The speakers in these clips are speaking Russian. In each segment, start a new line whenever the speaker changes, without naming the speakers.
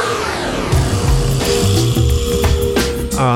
А,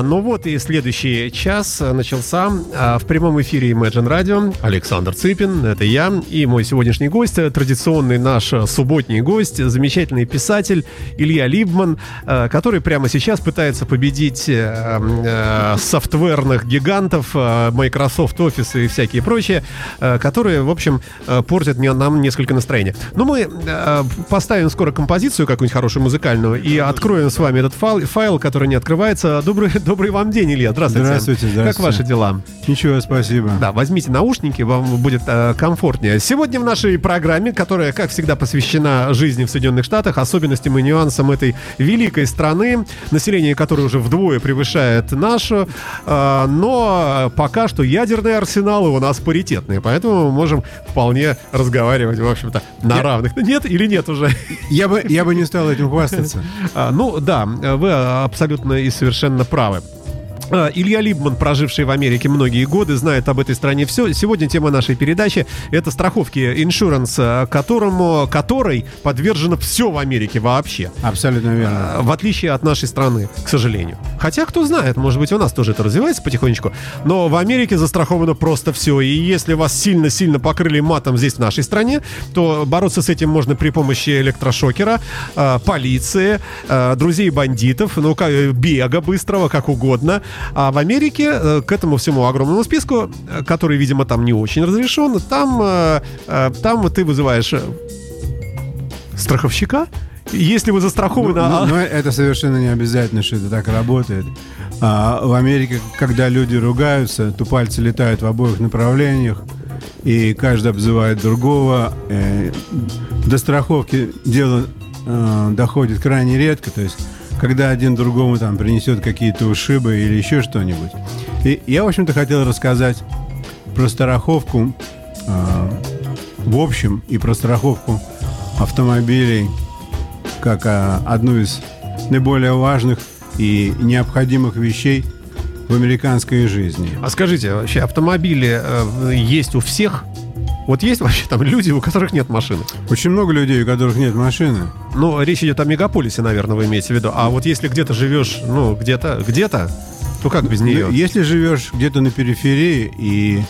ну вот и следующий час начался а, в прямом эфире Imagine Radio. Александр Цыпин, это я, и мой сегодняшний гость, традиционный наш субботний гость, замечательный писатель Илья Либман, а, который прямо сейчас пытается победить а, а, софтверных гигантов, а, Microsoft Office и всякие прочие, которые, в общем, портят нам несколько настроения. Но мы а, поставим скоро композицию какую-нибудь хорошую музыкальную и откроем с вами этот файл, файл который не открывается. Добрый Добрый вам день, Илья. Здравствуйте.
Здравствуйте, здравствуйте.
Как ваши дела?
Ничего, спасибо.
Да, возьмите наушники, вам будет э, комфортнее. Сегодня в нашей программе, которая, как всегда, посвящена жизни в Соединенных Штатах, особенностям и нюансам этой великой страны, население которой уже вдвое превышает нашу, э, но пока что ядерные арсеналы у нас паритетные, поэтому мы можем вполне разговаривать, в общем-то, на я... равных. Нет или нет уже?
Я бы, я бы не стал этим хвастаться.
А, ну да, вы абсолютно и совершенно правы Илья Либман, проживший в Америке многие годы, знает об этой стране все. Сегодня тема нашей передачи – это страховки иншуранс, а, которому, которой подвержено все в Америке вообще.
Абсолютно верно.
А, в отличие от нашей страны, к сожалению. Хотя, кто знает, может быть, у нас тоже это развивается потихонечку. Но в Америке застраховано просто все. И если вас сильно-сильно покрыли матом здесь, в нашей стране, то бороться с этим можно при помощи электрошокера, полиции, друзей бандитов, ну, бега быстрого, как угодно – а в Америке э, к этому всему огромному списку, э, который, видимо, там не очень разрешен, там, э, там ты вызываешь страховщика, если вы застрахованы...
Ну, ну, но это совершенно не обязательно, что это так работает. А в Америке, когда люди ругаются, то пальцы летают в обоих направлениях, и каждый обзывает другого. До страховки дело доходит крайне редко, то есть когда один другому там принесет какие-то ушибы или еще что-нибудь. И я, в общем-то, хотел рассказать про страховку э, в общем и про страховку автомобилей как э, одну из наиболее важных и необходимых вещей в американской жизни.
А скажите, вообще автомобили э, есть у всех? Вот есть вообще там люди, у которых нет машины?
Очень много людей, у которых нет машины.
Ну, речь идет о мегаполисе, наверное, вы имеете в виду. А вот если где-то живешь, ну, где-то, где-то, то как без нее?
Ну, если живешь где-то на периферии и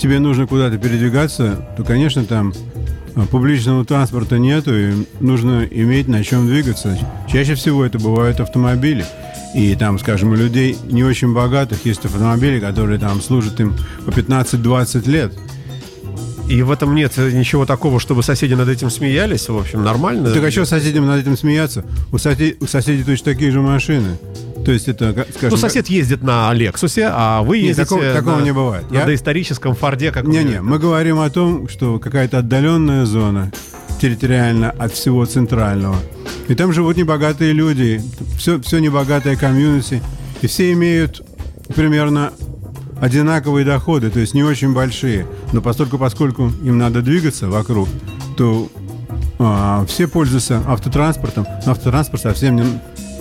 тебе нужно куда-то передвигаться, то, конечно, там а, публичного транспорта нету, и нужно иметь на чем двигаться. Чаще всего это бывают автомобили. И там, скажем, у людей не очень богатых есть автомобили, которые там служат им по 15-20 лет.
И в этом нет ничего такого, чтобы соседи над этим смеялись. В общем, нормально.
Так а что соседям над этим смеяться? У, сосед... у соседей точно такие же машины. То есть это, скажем...
Ну, сосед ездит на Лексусе, а вы ездите
Нет, такого, такого
на,
не бывает.
на Я... доисторическом Форде. Как
Не-не, мы говорим о том, что какая-то отдаленная зона территориально от всего центрального. И там живут небогатые люди, все, все небогатое комьюнити, и все имеют примерно одинаковые доходы, то есть не очень большие, но поскольку, поскольку им надо двигаться вокруг, то а, все пользуются автотранспортом, автотранспорт совсем не,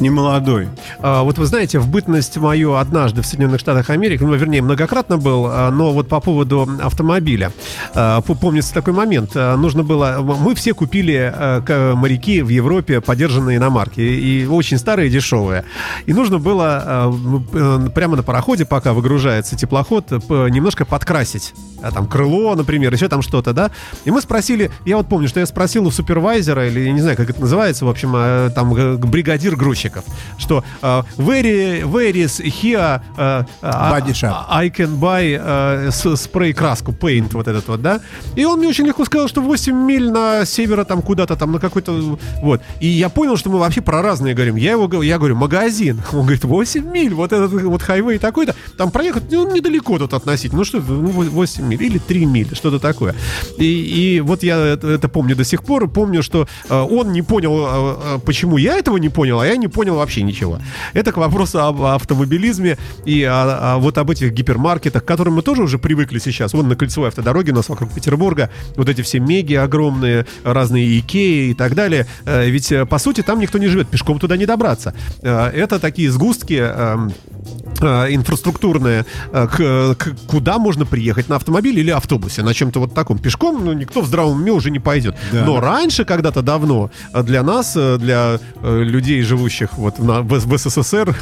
не молодой.
А, вот вы знаете, в бытность мою однажды в Соединенных Штатах Америки, ну, вернее, многократно был, а, но вот по поводу автомобиля. А, помнится такой момент. А, нужно было... Мы все купили а, моряки в Европе подержанные иномарки, и очень старые, дешевые. И нужно было а, прямо на пароходе, пока выгружается теплоход, немножко подкрасить. А, там крыло, например, еще там что-то, да? И мы спросили, я вот помню, что я спросил у супервайзера, или я не знаю, как это называется, в общем, а, там бригадир грузчик, заказчиков, что uh, very, very is here uh,
Body shop.
I can buy uh, спрей краску, paint вот этот вот, да? И он мне очень легко сказал, что 8 миль на севера там куда-то там на какой-то вот. И я понял, что мы вообще про разные говорим. Я его я говорю, магазин. Он говорит, 8 миль, вот этот вот хайвей такой-то. Там проехать ну, недалеко тут относительно. Ну что, ну, 8 миль или 3 мили, что-то такое. И, и вот я это, это помню до сих пор. Помню, что э, он не понял, э, почему я этого не понял, а я не понял вообще ничего. Это к вопросу об автомобилизме и о, о, вот об этих гипермаркетах, к которым мы тоже уже привыкли сейчас. Вон на кольцевой автодороге у нас вокруг Петербурга вот эти все меги огромные, разные Икеи и так далее. Э, ведь, э, по сути, там никто не живет, пешком туда не добраться. Э, это такие сгустки эм, инфраструктурные, к, к, куда можно приехать на автомобиле или автобусе, на чем-то вот таком. Пешком ну, никто в здравом уме уже не пойдет. Да. Но раньше, когда-то давно, для нас, для людей, живущих вот в, в, в СССР,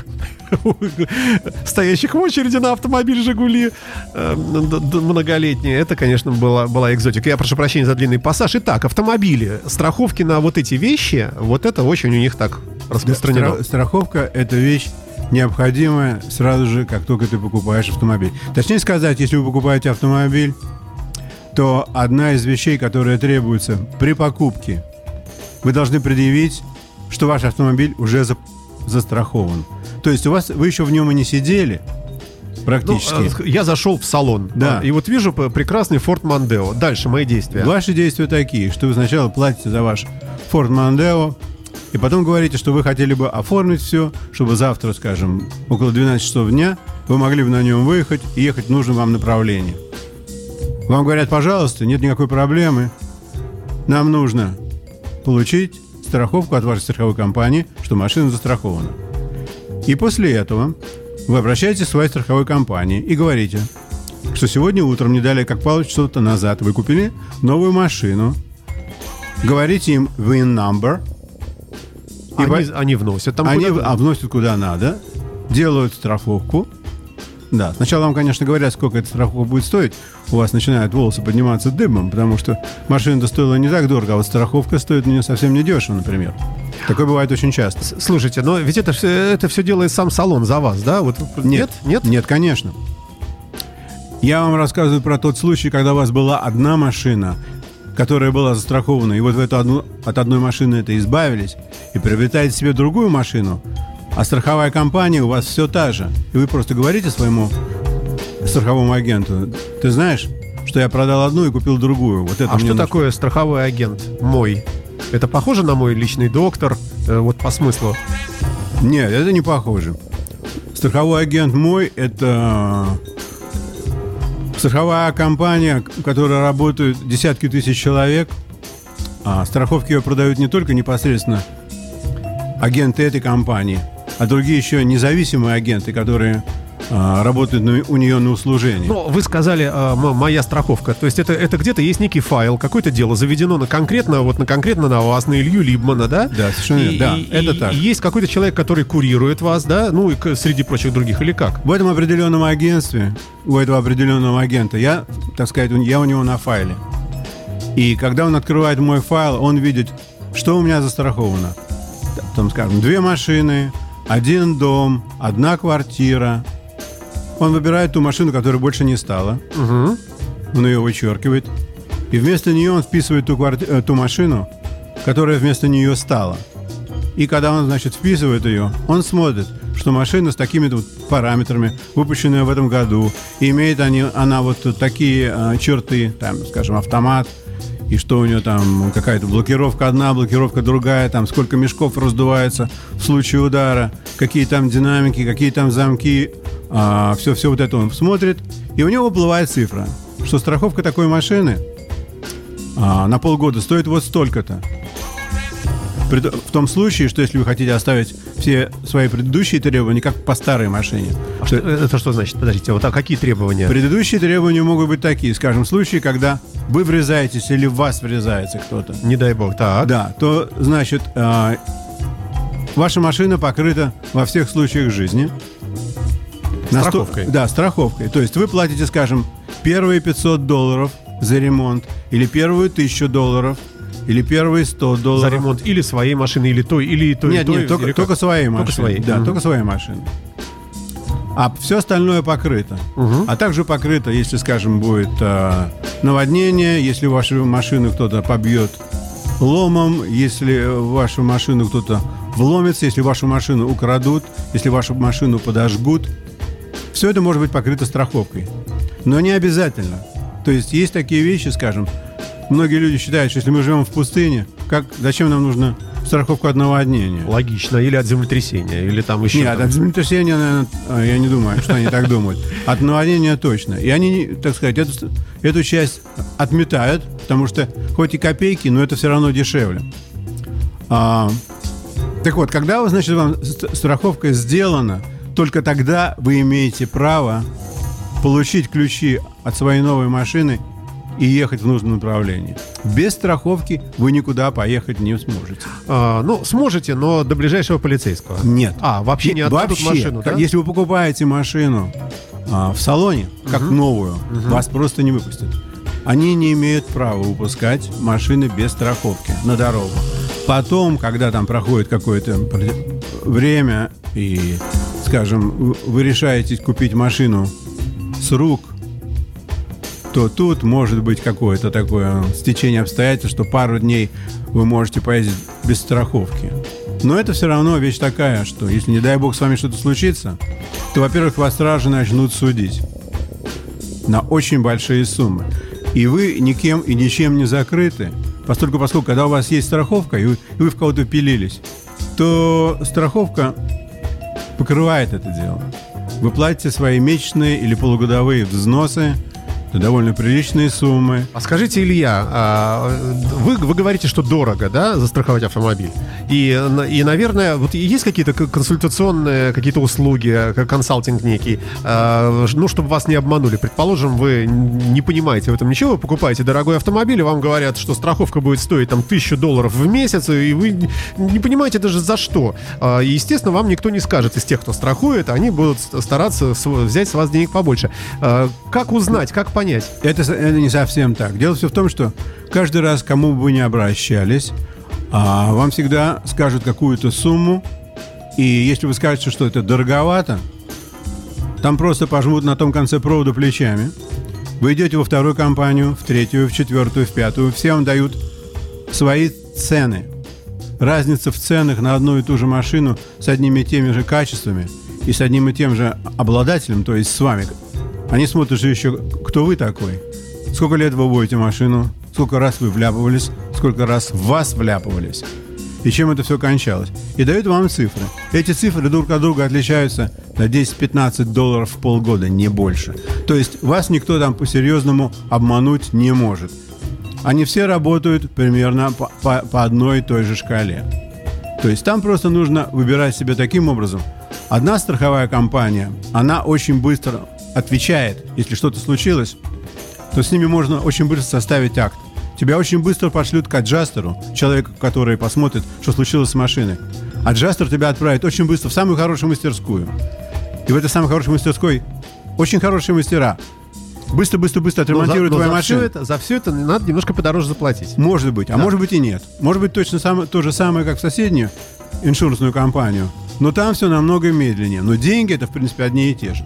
стоящих в очереди на автомобиль «Жигули» многолетние, это, конечно, была, была экзотика. Я прошу прощения за длинный пассаж. Итак, автомобили, страховки на вот эти вещи, вот это очень у них так распространено.
Да, страховка — это вещь необходимая сразу же, как только ты покупаешь автомобиль. Точнее сказать, если вы покупаете автомобиль, то одна из вещей, которая требуется при покупке, вы должны предъявить, что ваш автомобиль уже за, застрахован. То есть у вас вы еще в нем и не сидели, практически. Ну,
я зашел в салон. Да. И вот вижу прекрасный Ford Mondeo. Дальше мои действия.
Ваши действия такие, что вы сначала платите за ваш Ford Mondeo, и потом говорите, что вы хотели бы оформить все, чтобы завтра, скажем, около 12 часов дня вы могли бы на нем выехать и ехать в нужном вам направлении. Вам говорят, пожалуйста, нет никакой проблемы. Нам нужно получить страховку от вашей страховой компании, что машина застрахована. И после этого вы обращаетесь к своей страховой компании и говорите, что сегодня утром, не далее как пару часов назад, вы купили новую машину, говорите им VIN number.
И они, вы... они вносят там
Они куда а, вносят куда надо, делают страховку. Да, сначала вам, конечно, говорят, сколько эта страховка будет стоить. У вас начинают волосы подниматься дымом, потому что машина-то стоила не так дорого, а вот страховка стоит мне совсем не дешево, например. Такое бывает очень часто.
Слушайте, но ведь это, это все делает сам салон за вас, да? Вот,
нет, нет? Нет, конечно. Я вам рассказываю про тот случай, когда у вас была одна машина, которая была застрахована, и вот в эту одну, от одной машины это избавились, и приобретаете себе другую машину, а страховая компания у вас все та же. И вы просто говорите своему страховому агенту, ты знаешь, что я продал одну и купил другую. Вот это
а что нужно. такое страховой агент мой? Это похоже на мой личный доктор, э, вот по смыслу?
Нет, это не похоже. Страховой агент мой – это страховая компания, в которой работают десятки тысяч человек. А страховки ее продают не только непосредственно агенты этой компании, а другие еще независимые агенты, которые а, работает у нее на услужении.
Ну, вы сказали, а, моя страховка. То есть это, это где-то есть некий файл, какое-то дело заведено на конкретно, вот на конкретно на вас, на Илью Либмана, да?
Да, совершенно и, да, и, это и, так. И
есть какой-то человек, который курирует вас, да? Ну, и среди прочих других, или как?
В этом определенном агентстве, у этого определенного агента, я, так сказать, я у него на файле. И когда он открывает мой файл, он видит, что у меня застраховано. Там, скажем, две машины, один дом, одна квартира, он выбирает ту машину, которая больше не стала. Угу. Он ее вычеркивает. И вместо нее он вписывает ту, кварти... Э, ту машину, которая вместо нее стала. И когда он, значит, вписывает ее, он смотрит, что машина с такими вот параметрами, выпущенная в этом году, и имеет они, она вот такие э, черты, там, скажем, автомат, и что у нее там какая-то блокировка одна, блокировка другая, там сколько мешков раздувается в случае удара, какие там динамики, какие там замки, а, все, все вот это он смотрит, и у него выплывает цифра, что страховка такой машины а, на полгода стоит вот столько-то. В том случае, что если вы хотите оставить все свои предыдущие требования, как по старой машине.
А что, это что значит? Подождите, вот а какие требования?
Предыдущие требования могут быть такие, скажем, в случае, когда вы врезаетесь или в вас врезается кто-то.
Не дай бог, так.
Да, то, значит, э, ваша машина покрыта во всех случаях жизни.
Страховкой.
100, да, страховкой. То есть вы платите, скажем, первые 500 долларов за ремонт или первую 1000 долларов или первые 100 долларов.
За ремонт или своей машины, или той, или той,
Нет,
той,
нет, только, только своей машины. Только своей. Да, mm-hmm. только своей машины. А все остальное покрыто. Угу. А также покрыто, если, скажем, будет э, наводнение, если вашу машину кто-то побьет ломом, если вашу машину кто-то вломится, если вашу машину украдут, если вашу машину подожгут. Все это может быть покрыто страховкой. Но не обязательно. То есть есть такие вещи, скажем, многие люди считают, что если мы живем в пустыне, как, зачем нам нужно страховку от наводнения.
Логично. Или от землетрясения, или там еще...
Нет,
там...
от землетрясения, наверное, а, я не думаю, что они так думают. От наводнения точно. И они, так сказать, эту, эту часть отметают, потому что хоть и копейки, но это все равно дешевле. А, так вот, когда, значит, вам страховка сделана, только тогда вы имеете право получить ключи от своей новой машины и ехать в нужном направлении. Без страховки вы никуда поехать не сможете.
А, ну, сможете, но до ближайшего полицейского.
Нет.
А, вообще не отдадут вообще, машину, да?
Если вы покупаете машину а, в салоне, как угу. новую, угу. вас просто не выпустят. Они не имеют права выпускать машины без страховки на дорогу. Потом, когда там проходит какое-то время и, скажем, вы решаете купить машину с рук, то тут может быть какое-то такое стечение обстоятельств, что пару дней вы можете поездить без страховки. Но это все равно вещь такая, что если, не дай бог, с вами что-то случится, то, во-первых, вас сразу начнут судить на очень большие суммы. И вы никем и ничем не закрыты, поскольку, поскольку когда у вас есть страховка, и вы, и вы в кого-то пилились, то страховка покрывает это дело. Вы платите свои месячные или полугодовые взносы – довольно приличные суммы.
А скажите, Илья, а, вы, вы говорите, что дорого, да, застраховать автомобиль? И, и, наверное, вот есть какие-то консультационные какие-то услуги, консалтинг некий, а, ну, чтобы вас не обманули. Предположим, вы не понимаете в этом ничего, вы покупаете дорогой автомобиль, и вам говорят, что страховка будет стоить там тысячу долларов в месяц, и вы не понимаете даже за что. А, и, естественно, вам никто не скажет из тех, кто страхует, они будут стараться взять с вас денег побольше. Как узнать, как понять, понять.
Это, это не совсем так. Дело все в том, что каждый раз, кому бы вы ни обращались, а, вам всегда скажут какую-то сумму, и если вы скажете, что это дороговато, там просто пожмут на том конце провода плечами. Вы идете во вторую компанию, в третью, в четвертую, в пятую. Все вам дают свои цены. Разница в ценах на одну и ту же машину с одними и теми же качествами и с одним и тем же обладателем, то есть с вами, они смотрят же еще, кто вы такой, сколько лет вы водите машину, сколько раз вы вляпывались, сколько раз вас вляпывались, и чем это все кончалось. И дают вам цифры. Эти цифры друг от друга отличаются на 10-15 долларов в полгода, не больше. То есть вас никто там по-серьезному обмануть не может. Они все работают примерно по, по, по одной и той же шкале. То есть там просто нужно выбирать себе таким образом. Одна страховая компания, она очень быстро отвечает, если что-то случилось, то с ними можно очень быстро составить акт. Тебя очень быстро пошлют к аджастеру, человеку, который посмотрит, что случилось с машиной. Аджастер тебя отправит очень быстро в самую хорошую мастерскую. И в этой самой хорошей мастерской очень хорошие мастера. Быстро, быстро, быстро отремонтируют но за, но твою за машину.
Все это, за все это надо немножко подороже заплатить.
Может быть, а да. может быть и нет. Может быть точно самое, то же самое, как в соседнюю иншурансную компанию. Но там все намного медленнее. Но деньги это, в принципе, одни и те же.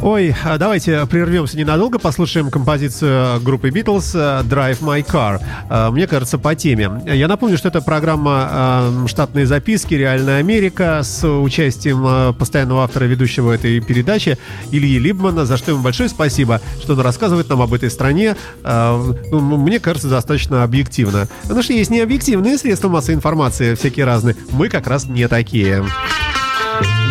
Ой, а давайте прервемся ненадолго, послушаем композицию группы Beatles «Drive My Car». А, мне кажется, по теме. Я напомню, что это программа а, «Штатные записки. Реальная Америка» с участием постоянного автора ведущего этой передачи Ильи Либмана, за что ему большое спасибо, что он рассказывает нам об этой стране. Ну, мне кажется, достаточно объективно. Потому что есть необъективные средства массовой информации, всякие разные. Мы как раз не такие. Илья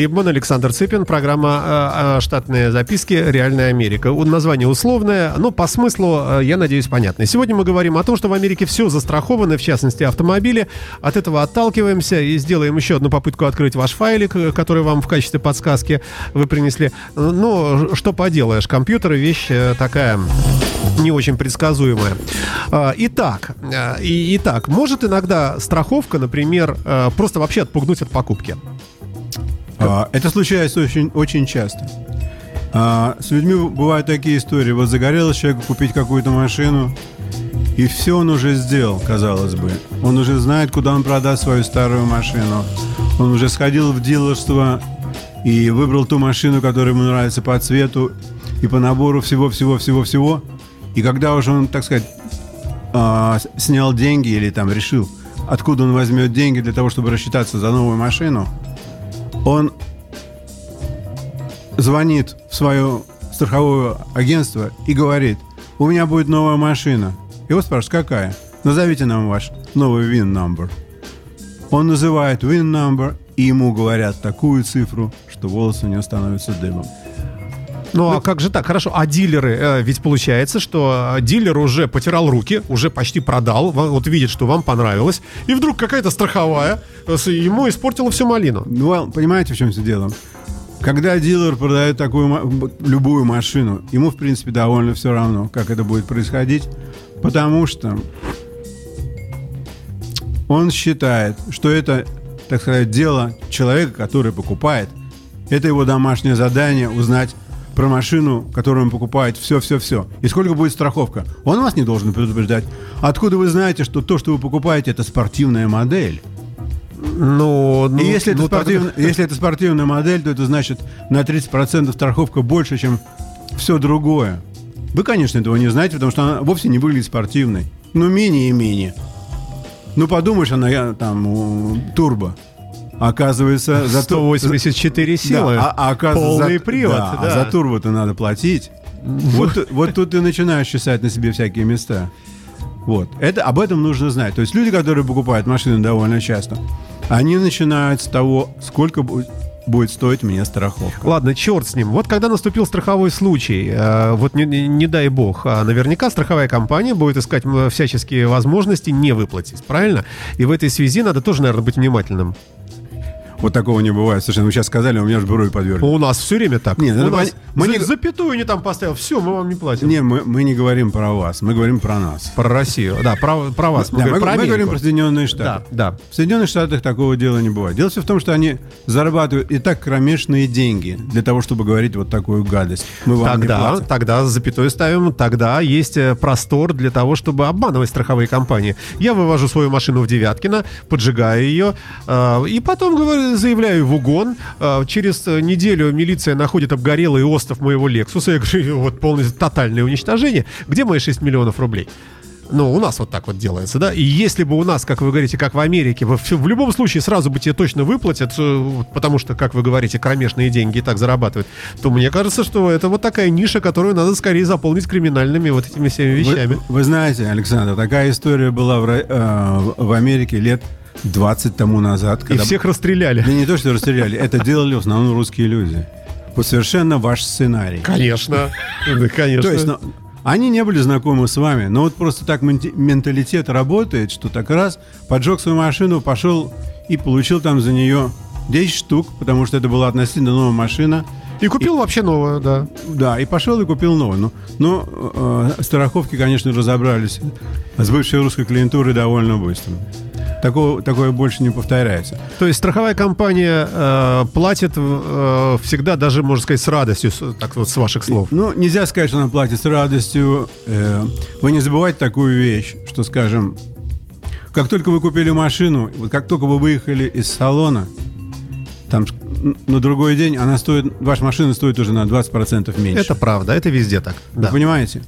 Либман, Александр Цыпин, программа э, «Штатные записки. Реальная Америка». Название условное, но по смыслу, я надеюсь, понятное. Сегодня мы говорим о том, что в Америке все застраховано, в частности, автомобили. От этого отталкиваемся и сделаем еще одну попытку открыть ваш файлик, который вам в качестве подсказки вы принесли. Ну, что поделаешь, компьютер — вещь такая не очень предсказуемая. А, итак, итак, может иногда страховка, например, просто вообще отпугнуть от покупки?
А, это случается очень, очень часто. А, с людьми бывают такие истории. Вот загорелось человеку купить какую-то машину, и все он уже сделал, казалось бы. Он уже знает, куда он продаст свою старую машину. Он уже сходил в дилерство и выбрал ту машину, которая ему нравится по цвету и по набору всего-всего-всего-всего. И когда уже он, так сказать, а, снял деньги или там решил, откуда он возьмет деньги для того, чтобы рассчитаться за новую машину – он звонит в свое страховое агентство и говорит, у меня будет новая машина. Его спрашивают, какая? Назовите нам ваш новый VIN number. Он называет VIN number, и ему говорят такую цифру, что волосы у него становятся дымом.
Ну, а как же так? Хорошо, а дилеры, э, ведь получается, что э, дилер уже потирал руки, уже почти продал, вот видит, что вам понравилось, и вдруг какая-то страховая э, ему испортила всю малину.
Ну, понимаете, в чем все дело? Когда дилер продает такую любую машину, ему, в принципе, довольно все равно, как это будет происходить, потому что он считает, что это, так сказать, дело человека, который покупает. Это его домашнее задание узнать, про машину, которую он покупает, все-все-все. И сколько будет страховка? Он вас не должен предупреждать. Откуда вы знаете, что то, что вы покупаете, это спортивная модель?
Ну, ну,
и если, ну, это спортив... так... если это спортивная модель, то это значит на 30% страховка больше, чем все другое. Вы, конечно, этого не знаете, потому что она вовсе не выглядит спортивной. Ну, мини и мини. Ну, подумаешь, она там турбо. Оказывается,
за 184 силы.
Да, а, а оказывается,
полный за, привод.
Да, да. А за турбо-то надо платить. Вот, вот тут ты начинаешь чесать на себе всякие места. Вот. Это, об этом нужно знать. То есть люди, которые покупают машины довольно часто, они начинают с того, сколько будет будет стоить мне страховка.
Ладно, черт с ним. Вот когда наступил страховой случай, э, вот не, не, не дай бог, а наверняка страховая компания будет искать всяческие возможности не выплатить, правильно? И в этой связи надо тоже, наверное, быть внимательным.
Вот такого не бывает. Совершенно. Вы сейчас сказали, у меня же бровь подверли.
У нас все время так.
Нет,
у
это
нас
мы не...
запятую не там поставил. Все, мы вам не платим.
Не, мы, мы не говорим про вас, мы говорим про нас.
Про Россию, да, про, про вас.
Мы, да, говорим, мы, про мы говорим про Соединенные Штаты.
Да, да.
В Соединенных Штатах такого дела не бывает. Дело все в том, что они зарабатывают и так кромешные деньги для того, чтобы говорить вот такую гадость.
Мы вам тогда, не платим. Тогда запятую ставим, тогда есть э, простор для того, чтобы обманывать страховые компании. Я вывожу свою машину в Девяткино, поджигаю ее, э, и потом говорю, заявляю в угон. А, через неделю милиция находит обгорелый остов моего Лексуса. Я говорю, вот полностью тотальное уничтожение. Где мои 6 миллионов рублей? Ну, у нас вот так вот делается, да. И если бы у нас, как вы говорите, как в Америке, в, в любом случае сразу бы тебе точно выплатят, э, потому что, как вы говорите, кромешные деньги и так зарабатывают, то мне кажется, что это вот такая ниша, которую надо скорее заполнить криминальными вот этими всеми вещами.
Вы, вы знаете, Александр, такая история была в, э, в Америке лет 20 тому назад.
Когда... И всех расстреляли.
Да не то, что расстреляли, это делали в основном русские люди. Вот совершенно ваш сценарий.
Конечно, конечно.
То есть, ну, они не были знакомы с вами, но вот просто так менталитет работает, что так раз поджег свою машину, пошел и получил там за нее 10 штук, потому что это была относительно новая машина.
И купил и, вообще новую, да.
Да, и пошел и купил новую. Но, но э, страховки, конечно, разобрались с бывшей русской клиентурой довольно быстро. Такого, такое больше не повторяется.
То есть страховая компания э, платит э, всегда, даже, можно сказать, с радостью, так вот с ваших слов.
Ну, нельзя сказать, что она платит с радостью. Э, вы не забывайте такую вещь, что, скажем, как только вы купили машину, вот как только вы выехали из салона, там на другой день она стоит, ваша машина стоит уже на 20% меньше.
Это правда, это везде так.
Вы да. понимаете?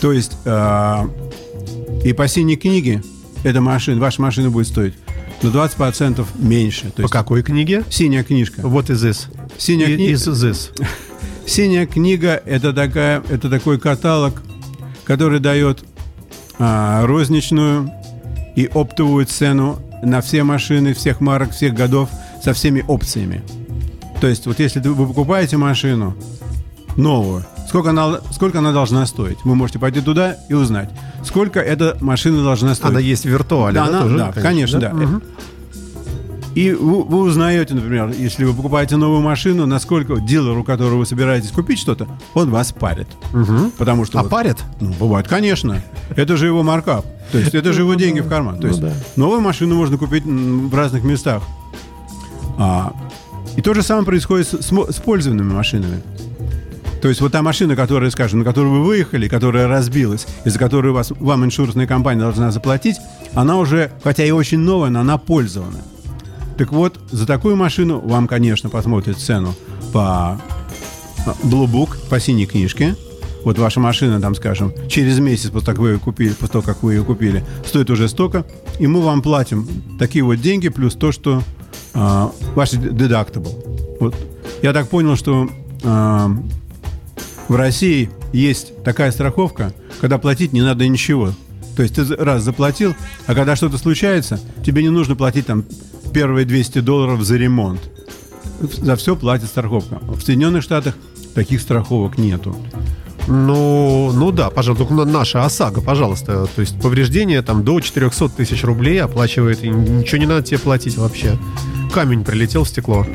То есть э, и по синей книге эта машина, ваша машина будет стоить на 20% меньше.
То есть, По какой книге?
Синяя книжка.
Вот из this.
Синяя книга.
Из this.
Синяя книга это такая, это такой каталог, который дает а, розничную и оптовую цену на все машины всех марок, всех годов со всеми опциями. То есть вот если вы покупаете машину новую, сколько она, сколько она должна стоить? Вы можете пойти туда и узнать, сколько эта машина должна стоить.
Она есть в виртуале,
да?
да,
она,
тоже,
да конечно, да. Угу. И вы, вы узнаете, например, если вы покупаете новую машину, насколько дилер, у которого вы собираетесь купить что-то, он вас парит.
Угу.
Потому что...
А
вот,
парит?
Ну, бывает, конечно. Это же его маркап. То есть это же его деньги в карман. То есть
Ну да.
новую машину можно купить в разных местах. А, и то же самое происходит с, с пользованными машинами. То есть вот та машина, которая, скажем, на которую вы выехали, которая разбилась, и за которую вас, вам иншурсная компания должна заплатить, она уже, хотя и очень новая, но она пользованная. Так вот, за такую машину вам, конечно, посмотрят цену по а, Blue Book, по синей книжке. Вот ваша машина, там, скажем, через месяц после того, как вы ее купили, после того, как вы ее купили, стоит уже столько, и мы вам платим такие вот деньги, плюс то, что а, ваш deductible. Вот. Я так понял, что а, в России есть такая страховка, когда платить не надо ничего. То есть ты раз заплатил, а когда что-то случается, тебе не нужно платить там первые 200 долларов за ремонт. За все платит страховка. В Соединенных Штатах таких страховок нету.
Ну, ну да, пожалуйста, только на- наша ОСАГО, пожалуйста. То есть повреждение там до 400 тысяч рублей оплачивает, и ничего не надо тебе платить вообще. Камень прилетел в стекло.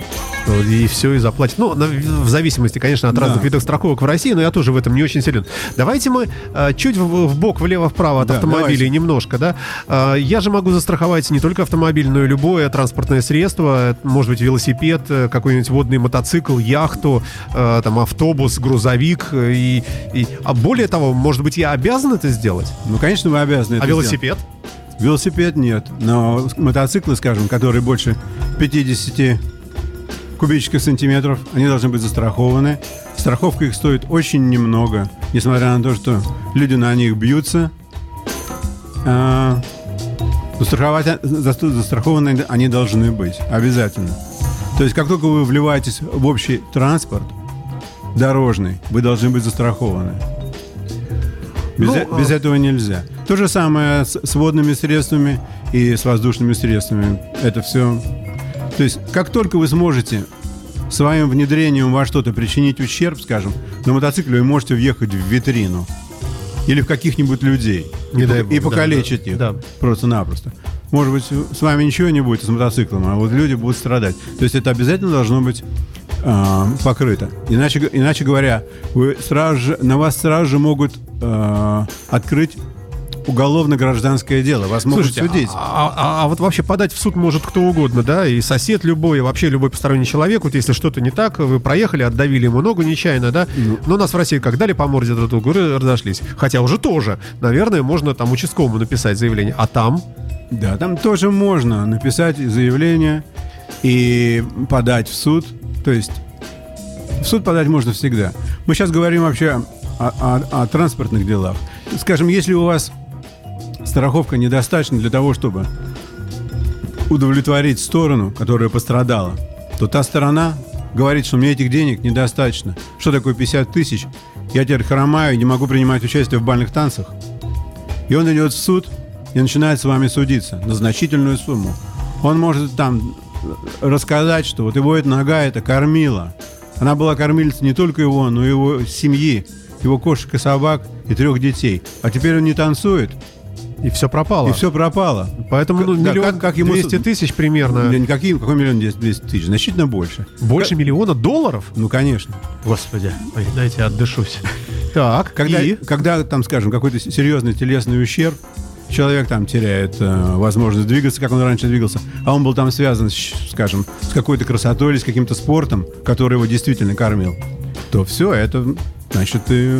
И все, и заплатит. Ну, в зависимости, конечно, от
Да.
разных видов страховок в России, но я тоже в этом не очень силен. Давайте мы э, чуть в, в бок, влево-вправо от
Да,
автомобилей
давайте.
немножко, да. Э, я же могу застраховать не только автомобиль, но и любое транспортное средство. Это Может быть, велосипед, э, какой-нибудь водный мотоцикл, яхту, э, там, автобус, грузовик. э, И, и... А более того, может быть, я обязан это сделать?
Ну, конечно, вы обязаны это
а велосипед?
сделать. Велосипед нет. Но мотоциклы, скажем, которые больше 50 кубических сантиметров, они должны быть застрахованы. Страховка их стоит очень немного, несмотря на то, что люди на них бьются. А, застраховать, за- застрахованы они должны быть, обязательно. То есть, как только вы вливаетесь в общий транспорт дорожный, вы должны быть застрахованы. Без,
Ну,
э-
а-
без этого нельзя. То же самое с, с водными средствами и с воздушными средствами. Это все. То есть, как только вы сможете своим внедрением во что-то причинить ущерб, скажем, на мотоцикле вы можете въехать в витрину или в каких-нибудь людей
Не
и,
дай
и
бог, да,
покалечить
да,
их
да.
просто-напросто. Может быть, с вами ничего не будет с мотоциклом, а вот люди будут страдать. То есть это обязательно должно быть а, покрыто. Иначе, иначе говоря, вы сразу же, на вас сразу же могут а, открыть уголовно-гражданское дело. Вас могут
Слушайте,
судить.
А, а- а вот вообще подать в суд может кто угодно, да, и сосед любой, и вообще любой посторонний человек. Вот если что-то не так, вы проехали, отдавили ему ногу нечаянно, да.
Ну.
Но нас в России как дали по морде друг другу, разошлись. Хотя уже тоже, наверное, можно там участковому написать заявление. А там
Да, там тоже можно написать заявление и подать в суд. То есть в суд подать можно всегда. Мы сейчас говорим вообще о, о- о транспортных делах. Скажем, если у вас страховка недостаточна для того, чтобы удовлетворить сторону, которая пострадала, то та сторона говорит, что мне этих денег недостаточно. Что такое 50 тысяч? Я теперь хромаю и не могу принимать участие в бальных танцах. И он идет в суд и начинает с вами судиться на значительную сумму. Он может там рассказать, что вот его эта нога это кормила. Она была кормилицей не только его, но и его семьи, его кошек и собак и трех детей. А теперь он не танцует,
и все пропало.
и все пропало.
Поэтому ну,
Да,
миллион
как- как ему
200
суд-
тысяч примерно.
Да никакие, какой миллион 200 тысяч? Значительно больше.
Больше миллиона долларов?
Ну, конечно.
Господи, ой, дайте отдышусь. Так,
Когда,
и?
когда там, скажем, какой-то серьезный телесный ущерб, человек там теряет э, возможность двигаться, как он раньше двигался, а он был там связан, с, скажем, с какой-то красотой или с каким-то спортом, который его действительно кормил, то все, это значит, и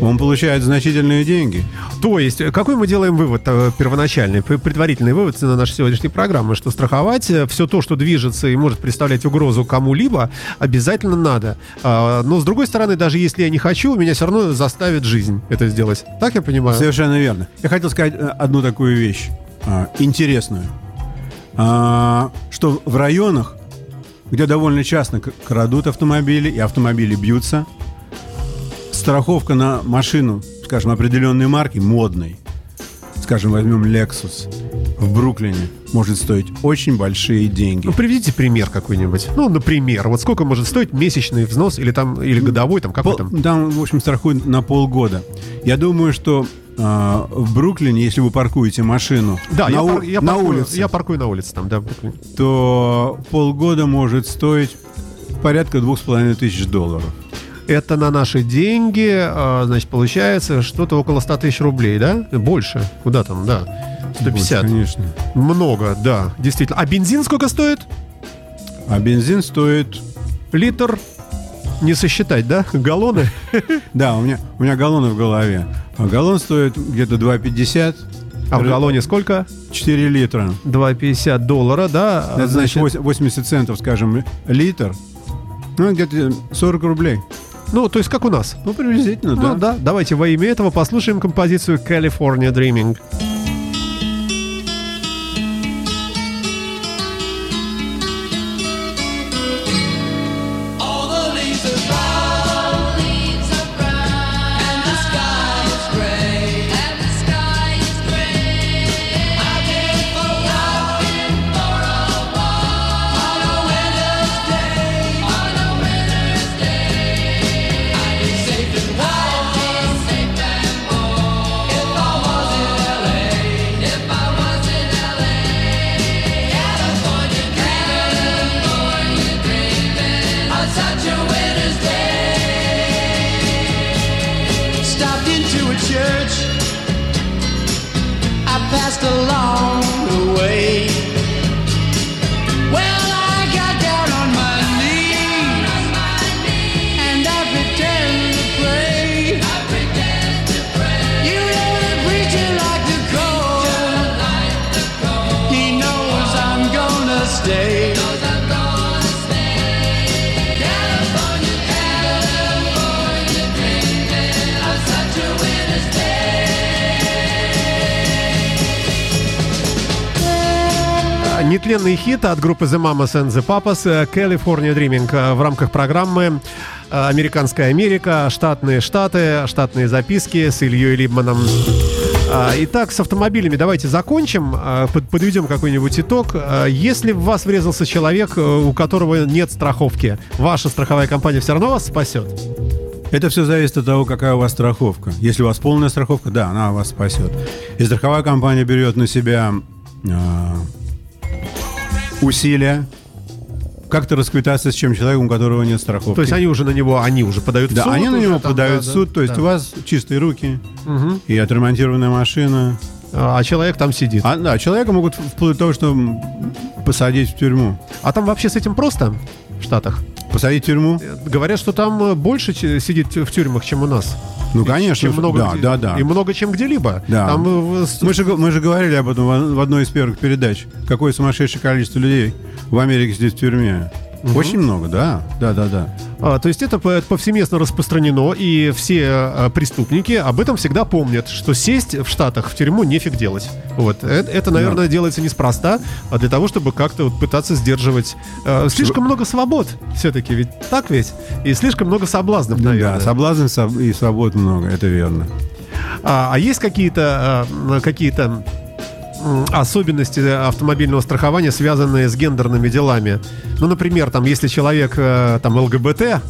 он получает значительные деньги.
То есть, э, какой мы делаем вывод э, первоначальный, предварительный вывод на нашей сегодняшней программы, что страховать все то, что движется и может представлять угрозу кому-либо, обязательно надо. А, Но, с другой стороны, даже если я не хочу, меня все равно заставит жизнь это сделать. Так я понимаю?
Совершенно верно. Я хотел сказать э, одну такую вещь, а, интересную. А, Что в районах, где довольно часто крадут автомобили и автомобили бьются, страховка на машину, скажем, определенной марки, модной, скажем, возьмем Lexus, в Бруклине может стоить очень большие деньги.
Ну, приведите пример какой-нибудь. Ну, например, вот сколько может стоить месячный взнос или там или годовой, там какой
Пол-
там?
Там, в общем, страхуют на полгода. Я думаю, что а, в Бруклине, если вы паркуете машину
Да,
на,
я, пар- я
на
паркую,
улице,
я паркую на улице там, да.
то полгода может стоить порядка двух с половиной тысяч долларов.
Это на наши деньги, а, значит, получается что-то около 100 тысяч рублей, да? Больше. Куда там, да. 150.
Вот, конечно.
Много, да, действительно. А бензин сколько стоит?
А бензин стоит...
Литр? Не сосчитать, да? Галлоны?
Да, у меня, у меня галлоны в голове. А галлон стоит где-то 2,50.
А в галлоне сколько?
4 литра.
2,50 доллара, да?
Это значит 80 центов, скажем, литр. Ну, где-то 40 рублей.
Ну, то есть как у нас.
Ну, приблизительно,
Ну,
да.
да. Давайте во имя этого послушаем композицию California Dreaming. Хит от группы The Mamas and the Papas э, California Dreaming э, в рамках программы э, «Американская Америка», «Штатные Штаты», «Штатные записки» с Ильей Либманом. Итак, с автомобилями давайте закончим, под- подведем какой-нибудь итог. Если в вас врезался человек, у которого нет страховки, ваша страховая компания все равно вас спасет?
Это все зависит от того, какая у вас страховка. Если у вас полная страховка, да, она вас спасет. И страховая компания берет на себя усилия как-то расквитаться с чем человеком, у которого нет страховки.
То есть они уже на него, они уже подают в
да,
суд?
они на него
там,
подают
да,
в суд,
да,
то есть
да.
у вас чистые руки
Мгм.
и отремонтированная машина.
А человек там сидит.
А, да, человека могут вплоть до того, что посадить в тюрьму.
А там вообще с этим просто в Штатах?
Посадить в тюрьму?
Говорят, что там больше сидит в тюрьмах, чем у нас.
Ну, конечно.
чем много
да,
где-
да, да.
И много чем где-либо.
Да.
Там э,
Мы же, мы же говорили об этом в одной из первых передач. Какое сумасшедшее количество людей в Америке сидит в тюрьме. Очень много, да. Да, да, да.
а, то есть это по- повсеместно распространено, и все э, преступники об этом всегда помнят, что сесть в Штатах в тюрьму нефиг делать. Вот. Э- Это, наверное, делается неспроста, а для того, чтобы как-то вот пытаться сдерживать. э, слишком много свобод все-таки, ведь так ведь? И слишком много соблазнов, наверное.
Да, соблазн соб- и свобод много, это верно.
А, а есть какие-то а, какие-то особенности автомобильного страхования, связанные с гендерными делами? Ну, например, там, если человек э, там ЛГБТ,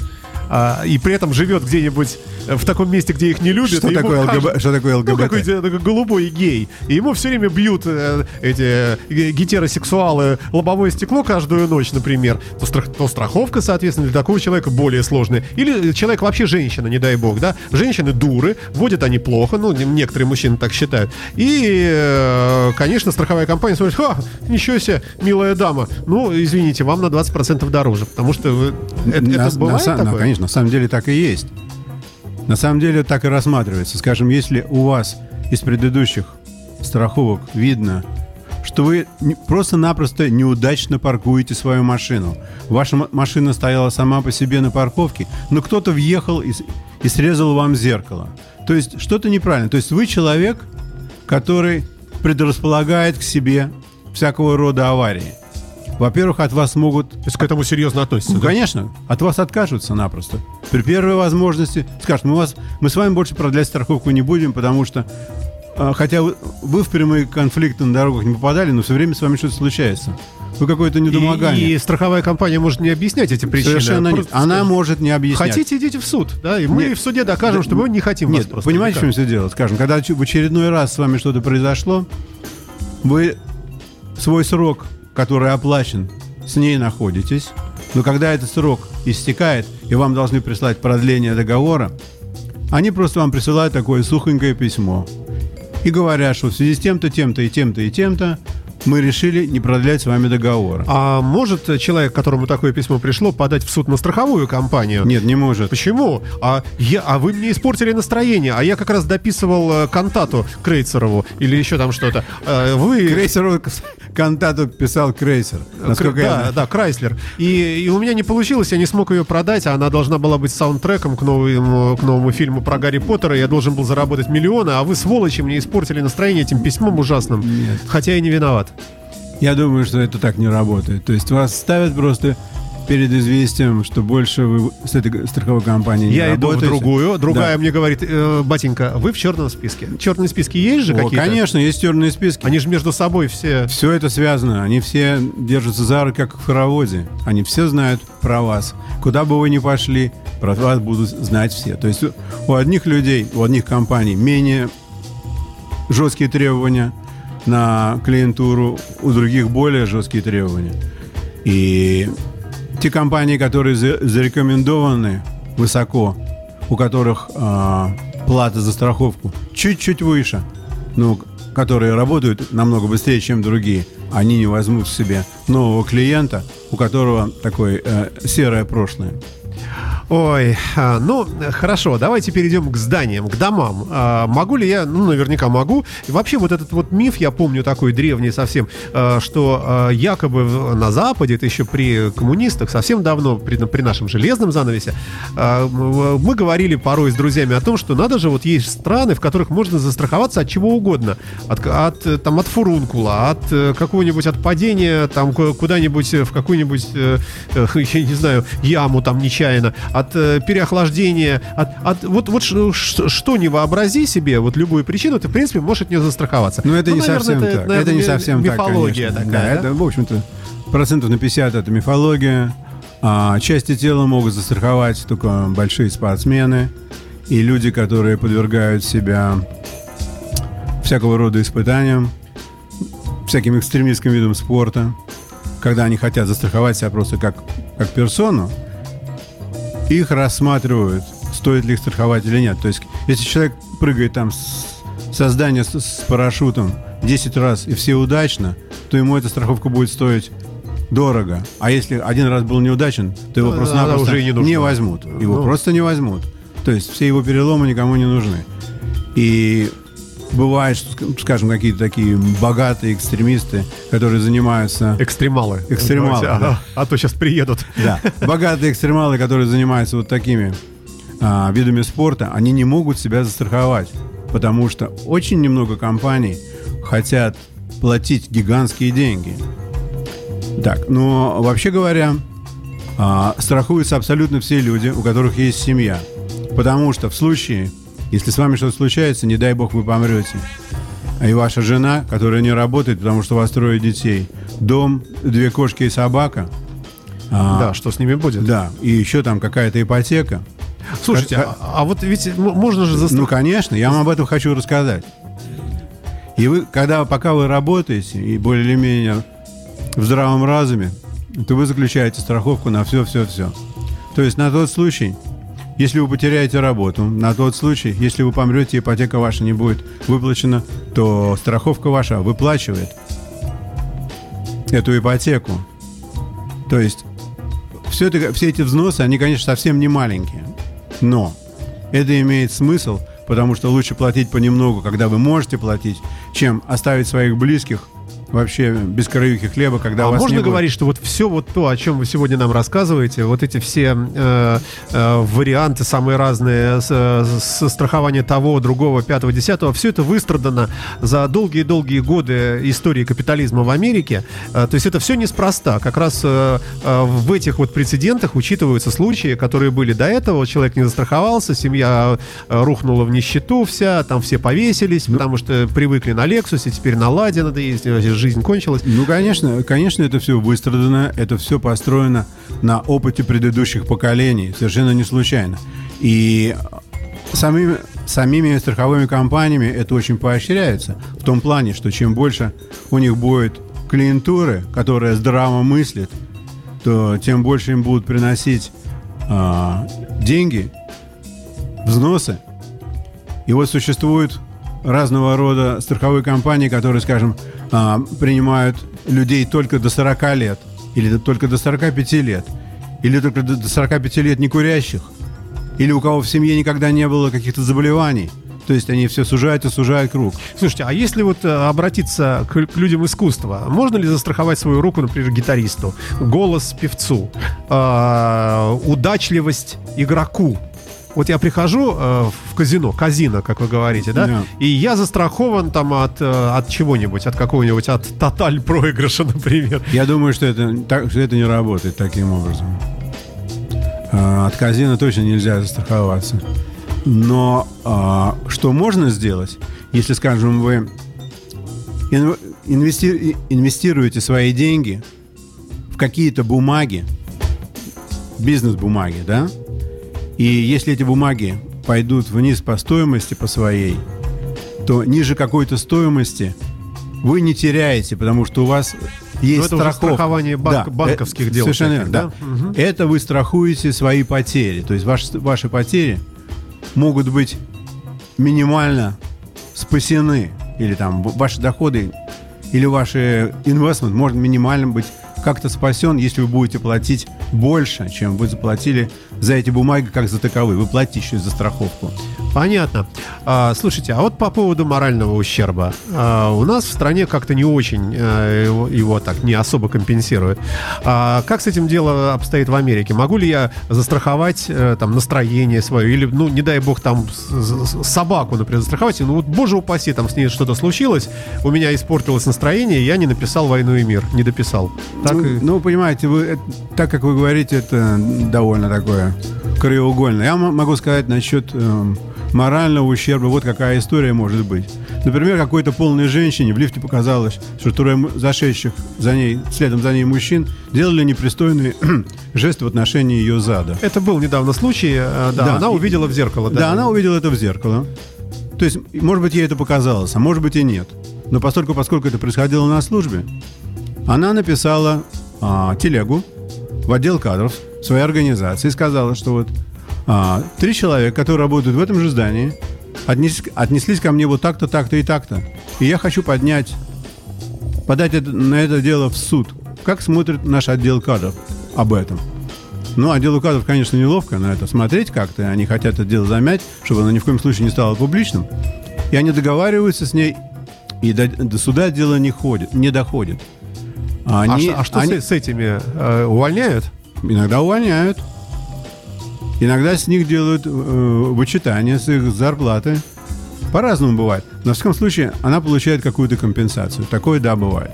а, и при этом живет где-нибудь в таком месте, где их не любят.
Что такое ЛГБ? Что такое
Ну,
ЛГБТ?
какой-то такой голубой гей. И ему все время бьют э, эти э, гетеросексуалы лобовое стекло каждую ночь, например. То, страх- то страховка, соответственно, для такого человека более сложная. Или человек вообще женщина, не дай бог, да? Женщины дуры, водят они плохо, ну, не- некоторые мужчины так считают. И, э, конечно, страховая компания смотрит, ха, ничего себе, милая дама. Ну, извините, вам на 20% дороже, потому что вы- это,
На-
это
на
бывает
са- ну,
такое?
конечно, на самом деле так и есть. На самом деле так и рассматривается. Скажем, если у вас из предыдущих страховок видно, что вы просто-напросто неудачно паркуете свою машину. Ваша машина стояла сама по себе на парковке, но кто-то въехал и, и срезал вам зеркало. То есть что-то неправильно. То есть вы человек, который предрасполагает к себе всякого рода аварии. Во-первых, от вас могут
То есть к этому серьезно относятся?
ну,
да?
конечно, от вас откажутся напросто. При первой возможности скажут, мы, вас, мы с вами больше продлять страховку не будем, потому что а, хотя вы, вы в прямые конфликты на дорогах не попадали, но все время с вами что-то случается. Вы какое-то недомогание.
И, и страховая компания может не объяснять эти причины.
Совершенно
а
нет. Она
сказать,
может не объяснять.
Хотите, идите в суд, да, и мы
Нет.
в суде докажем, что мы не хотим вас
Нет,
просто.
понимаете, в чем все дело? Скажем, когда в очередной раз с вами что-то произошло, вы свой срок, который оплачен, с ней находитесь, но когда этот срок истекает, и вам должны прислать продление договора, они просто вам присылают такое сухонькое письмо. И говорят, что в связи с тем-то, тем-то и тем-то и тем-то мы решили не продлять с вами договора.
А может человек, которому такое письмо пришло, подать в суд на страховую компанию?
Нет, не может.
Почему? А, я, а вы мне испортили настроение, а я как раз дописывал э, кантату Крейцерову или еще там что-то. Э, вы...
Крейсеру кантату писал Крейсер. Насколько
Кр-
я
да, да, Крайслер. И, и у меня не получилось, я не смог ее продать, а она должна была быть саундтреком к новому, к новому фильму про Гарри Поттера. Я должен был заработать миллионы, а вы, сволочи, мне испортили настроение этим письмом ужасным.
Нет.
Хотя я не виноват.
Я думаю, что это так не работает. То есть вас ставят просто перед известием, что больше вы с этой страховой компанией не
я иду в
работаете.
другую, другая
Да.
мне говорит, «Э, батенька, вы в черном списке. Черные списки есть же
О,
какие-то?
конечно, есть черные списки.
Они же между собой все...
Все это связано. Они все держатся за руки, как в хороводе. Они все знают про вас. Куда бы вы ни пошли, про вас будут знать все. То есть у- у одних людей, у одних компаний менее жесткие требования на клиентуру, у других более жесткие требования. И те компании, которые за- зарекомендованы высоко, у которых а, плата за страховку чуть-чуть выше, ну, которые работают намного быстрее, чем другие, они не возьмут себе нового клиента, у которого такое э, серое прошлое.
Ой, а, ну, хорошо, давайте перейдем к зданиям, к домам. А, могу ли я, ну, наверняка могу. И вообще вот этот вот миф, я помню такой древний совсем, а, что якобы на Западе, это еще при коммунистах, совсем давно, при, при нашем железном занавесе, мы говорили порой с друзьями о том, что надо же, вот есть страны, в которых можно застраховаться от чего угодно. От, от, там, от фурункула, от э, какого-нибудь от падения там ку- куда-нибудь э, в какую-нибудь, э, я не знаю, яму там нечаянно, от э, переохлаждения, от, от вот, вот ш- ш- что не вообрази себе, вот любую причину, ты, в принципе, можешь от нее застраховаться.
Но это
Ну,
не
наверное,
совсем так.
наверное,
это не совсем
мифология
так, конечно.
такая,
да,
да?
это, в общем-то, процентов на 50 это мифология. А части тела могут застраховать только большие спортсмены и люди, которые подвергают себя всякого рода испытаниям, всяким экстремистским видам спорта, когда они хотят застраховать себя просто как, как персону, их рассматривают, стоит ли их страховать или нет. То есть, если человек прыгает там с, со здания с, с парашютом 10 раз и все удачно, то ему эта страховка будет стоить дорого. А если один раз был неудачен, то его
Ну,
просто
уже не нужна.
возьмут. Его
Ну.
просто не возьмут. То есть все его переломы никому не нужны. И бывает, что, скажем, какие-то такие богатые экстремисты, которые занимаются
Экстремалы.
Экстремалы,
Давайте,
да.
ага. А то сейчас приедут.
да. Богатые экстремалы, которые занимаются вот такими а, видами спорта, они не могут себя застраховать, потому что очень немного компаний хотят платить гигантские деньги. Так, но вообще говоря, а, страхуются абсолютно все люди, у которых есть семья. Потому что в случае, если с вами что-то случается, не дай бог вы помрете, и ваша жена, которая не работает, потому что у вас трое детей, дом, две кошки и собака, а,
Да, что с ними будет?
да, и еще там какая-то ипотека.
Слушайте,
Как-
а, а вот ведь можно же
Ну,
застраховать.
конечно, я вам об этом хочу рассказать. И вы, когда, пока вы работаете и более или менее в здравом разуме, то вы заключаете страховку на все-все-все. То есть на тот случай, если вы потеряете работу, на тот случай, если вы помрете, ипотека ваша не будет выплачена, то страховка ваша выплачивает эту ипотеку. То есть все, это, все эти взносы, они, конечно, совсем не маленькие. Но это имеет смысл, потому что лучше платить понемногу, когда вы можете платить, чем оставить своих близких вообще без краюхи хлеба, когда
а
вас
можно
не будет.
говорить, что вот все вот то, о чем вы сегодня нам рассказываете, вот эти все э, э, варианты самые разные, с, э, с страхования того, другого, пятого, десятого, все это выстрадано за долгие-долгие годы истории капитализма в Америке. Э, то есть это все неспроста. Как раз э, э, в этих вот прецедентах учитываются случаи, которые были до этого. Человек не застраховался, семья э, рухнула в нищету вся, там все повесились, потому что привыкли на Лексусе, теперь на Ладе надо ездить, жизнь кончилась.
Ну, конечно, конечно, это все выстрадано, это все построено на опыте предыдущих поколений, совершенно не случайно. И самими, самими страховыми компаниями это очень поощряется, в том плане, что чем больше у них будет клиентуры, которая здраво мыслит, то тем больше им будут приносить а, деньги, взносы. И вот существуют разного рода страховые компании, которые, скажем, а, принимают людей только до 40 лет, или только до 45 лет, или только до до 45 лет не курящих, или у кого в семье никогда не было каких-то заболеваний. То есть они все сужают и сужают круг.
Слушайте, а если вот э, обратиться к людям искусства, можно ли застраховать свою руку, например, гитаристу, голос певцу, э, удачливость игроку? Вот я прихожу э, в казино, казино, как вы говорите, да,
Да.
и я застрахован там от, э, от чего-нибудь, от какого-нибудь, от тоталь проигрыша, например.
Я думаю, что это, так, что это не работает таким образом. А, От казино точно нельзя застраховаться. Но а, что можно сделать, если, скажем, вы инв- инвести- инвестируете свои деньги в какие-то бумаги, бизнес-бумаги, да? И если эти бумаги пойдут вниз по стоимости по своей, то ниже какой-то стоимости вы не теряете, потому что у вас есть
Ну, это уже
страховка.
страхование банк-
Да,
банковских
э,
дел
Совершенно верно,
да?
да.
Мгм.
Это вы страхуете свои потери. То есть ваши, ваши потери могут быть минимально спасены. Или там ваши доходы или ваши инвестмент может минимально быть как-то спасен, если вы будете платить больше, чем вы заплатили за эти бумаги, как за таковые. Вы платите еще за страховку.
Понятно. А, слушайте, а вот по поводу морального ущерба. А, у нас в стране как-то не очень э, его, его так не особо компенсируют. А, как с этим дело обстоит в Америке? Могу ли я застраховать э, там настроение свое? Или, ну, не дай бог, там собаку, например, застраховать? Ну, вот, боже упаси, там с ней что-то случилось, у меня испортилось настроение, и я не написал «Войну и мир», не дописал. Так
ну,
и-
ну, понимаете, вы, это- так как вы говорите, это довольно такое краеугольное. Я м- могу сказать насчет эм, морального ущерба. Вот какая история может быть. Например, какой-то полной женщине в лифте показалось, что трое зашедших за ней, следом за ней мужчин делали непристойные жесты в отношении ее зада.
Это был недавно случай, э, да,
Да.
она увидела в зеркало.
Да, она увидела это в зеркало. То есть, может быть, ей это показалось, а может быть и нет. Но поскольку, поскольку это происходило на службе, она написала а, телегу в отдел кадров своей организации и сказала, что вот а, три человека, которые работают в этом же здании, отнеслись, отнеслись ко мне вот так-то, так-то и так-то. И я хочу поднять, подать это- на это дело в суд. Как смотрит наш отдел кадров об этом? Ну, отделу кадров, конечно, неловко на это смотреть как-то. Они хотят это дело замять, чтобы оно ни в коем случае не стало публичным. И они договариваются с ней, и до, до суда дело не, ходит, не доходит.
А
Они,
что, а что
они
с, с этими э, увольняют?
Иногда увольняют. Иногда с них делают э, вычитание с их зарплаты. По-разному бывает. Но, в всяком случае, она получает какую-то компенсацию. Такое, да, бывает.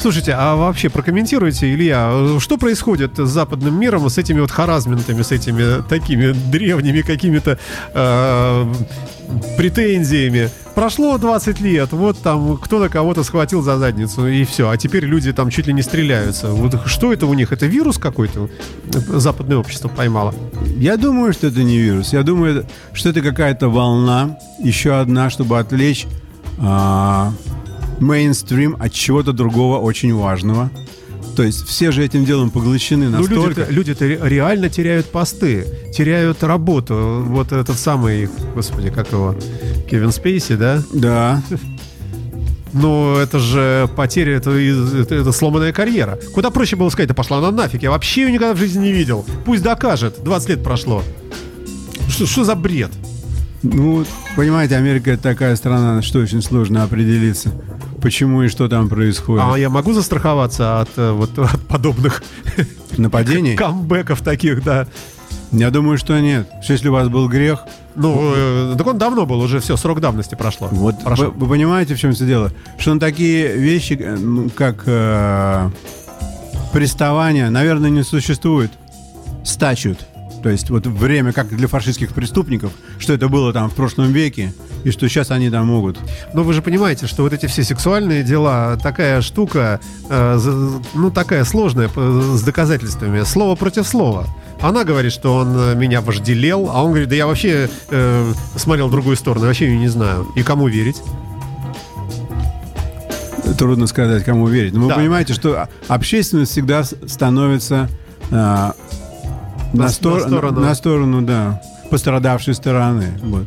Слушайте, а вообще прокомментируйте, Илья, что происходит с западным миром, с этими вот харазментами, с этими такими древними какими-то э, претензиями? Прошло 20 лет, вот там кто на кого-то схватил за задницу, и все, а теперь люди там чуть ли не стреляются. Вот что это у них? Это вирус какой-то западное общество поймало?
Я думаю, что это не вирус. Я думаю, что это какая-то волна, еще одна, чтобы отвлечь а, мейнстрим от чего-то другого очень важного. То есть все же этим делом поглощены
Ну,
настолько.
люди-то, люди-то ре- реально теряют посты, теряют работу. Вот этот самый, господи, как его, Кевин Спейси, да?
Да.
Ну, это же потеря, это, это, это сломанная карьера. Куда проще было сказать, да пошла она нафиг, я вообще ее никогда в жизни не видел. Пусть докажет, 20 лет прошло. Что, что за бред?
Ну, понимаете, Америка это такая страна, что очень сложно определиться. Почему и что там происходит.
А я могу застраховаться от э, вот от подобных
Нападений?
камбэков таких, да?
Я думаю, что нет. Если у вас был грех,
Ну, э, так он давно был, уже все, срок давности прошло.
Вот вы,
Прошло.
вы понимаете, в чем все дело? Что на такие вещи, э, как э, приставание, наверное, не существует. Стачут. То есть вот время, как для фашистских преступников, что это было там в прошлом веке, и что сейчас они там могут.
Но вы же понимаете, что вот эти все сексуальные дела, такая штука, э, ну, такая сложная с доказательствами. Слово против слова. Она говорит, что он э, меня вожделел, а он говорит, да я вообще э, смотрел в другую сторону, вообще ее не знаю. И кому верить?
Трудно сказать, кому верить. Но вы
Да.
понимаете, что общественность всегда становится э, на,
На-
стор-
на сторону.
на сторону, да, пострадавшей стороны. Вот.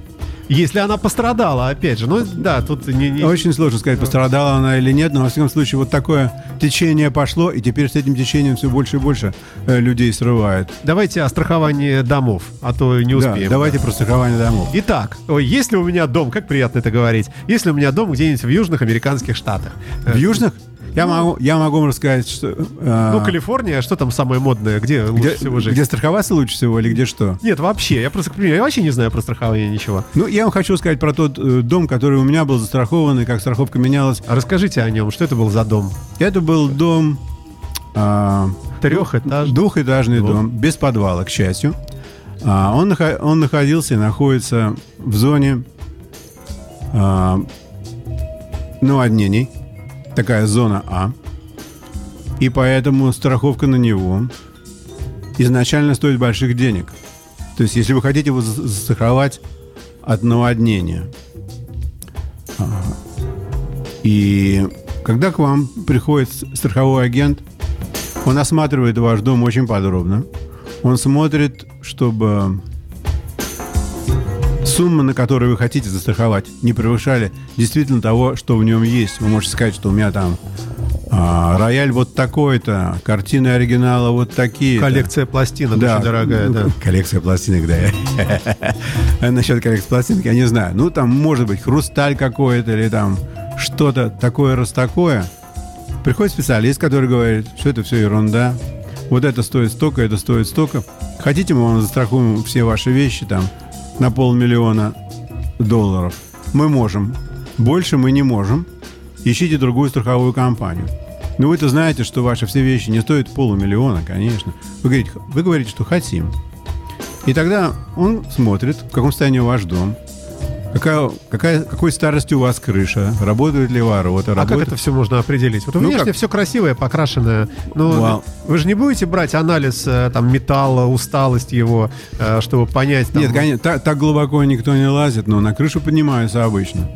Если она пострадала, опять же. Ну, да, тут не... не-
Очень сложно сказать, пострадала она или нет, но во всяком случае вот такое течение пошло, и теперь с этим течением все больше и больше э, людей срывает.
Давайте о страховании домов, а то не
Да,
успеем.
давайте про страхование домов.
Итак, ой, если у меня дом, как приятно это говорить, если у меня дом где-нибудь в южных американских штатах.
В южных я могу, я могу вам рассказать, что э,
Ну, Калифорния, что там самое модное? Где лучше
где,
всего жить?
где страховаться лучше всего или где что?
Нет, вообще, я просто, к примеру, я вообще не знаю про страхование ничего.
Ну, я вам хочу сказать про тот э, дом, который у меня был застрахован, и как страховка менялась.
А расскажите о нем, что это был за дом?
Это был дом... а,
Трехэтажный.
Двухэтажный
Двух.
дом, без подвала, к счастью. А, он, он находился и находится в зоне а, наводнений. Такая зона А. И поэтому страховка на него изначально стоит больших денег. То есть, если вы хотите его за- застраховать от наводнения. А, И когда к вам приходит страховой агент, он осматривает ваш дом очень подробно. Он смотрит, чтобы суммы, на которые вы хотите застраховать, не превышали действительно того, что в нем есть. Вы можете сказать, что у меня там а, рояль вот такой-то, картины оригинала вот такие.
Коллекция пластинок очень дорогая,
ну,
да.
Коллекция пластинок, да. Насчет коллекции пластинок я не знаю. Ну, там может быть хрусталь какой-то или там что-то такое раз такое. Приходит специалист, который говорит, что это все ерунда. Вот это стоит столько, это стоит столько. Хотите, мы вам застрахуем все ваши вещи там на полмиллиона долларов. Мы можем. Больше мы не можем. Ищите другую страховую компанию. Ну, вы-то знаете, что ваши все вещи не стоят полумиллиона, конечно. Вы говорите, вы говорите, что хотим. И тогда он смотрит, в каком состоянии ваш дом, какая, какая, какой старости у вас крыша, работают ли ворота,
А как это все можно определить? Вот
Ну,
внешне
как?
все красивое, покрашенное. Но
Вау.
вы же не будете брать анализ э, там металла, усталость его, э, чтобы понять. Там,
Нет, конечно, так, так глубоко никто не лазит, но на крышу поднимаются обычно.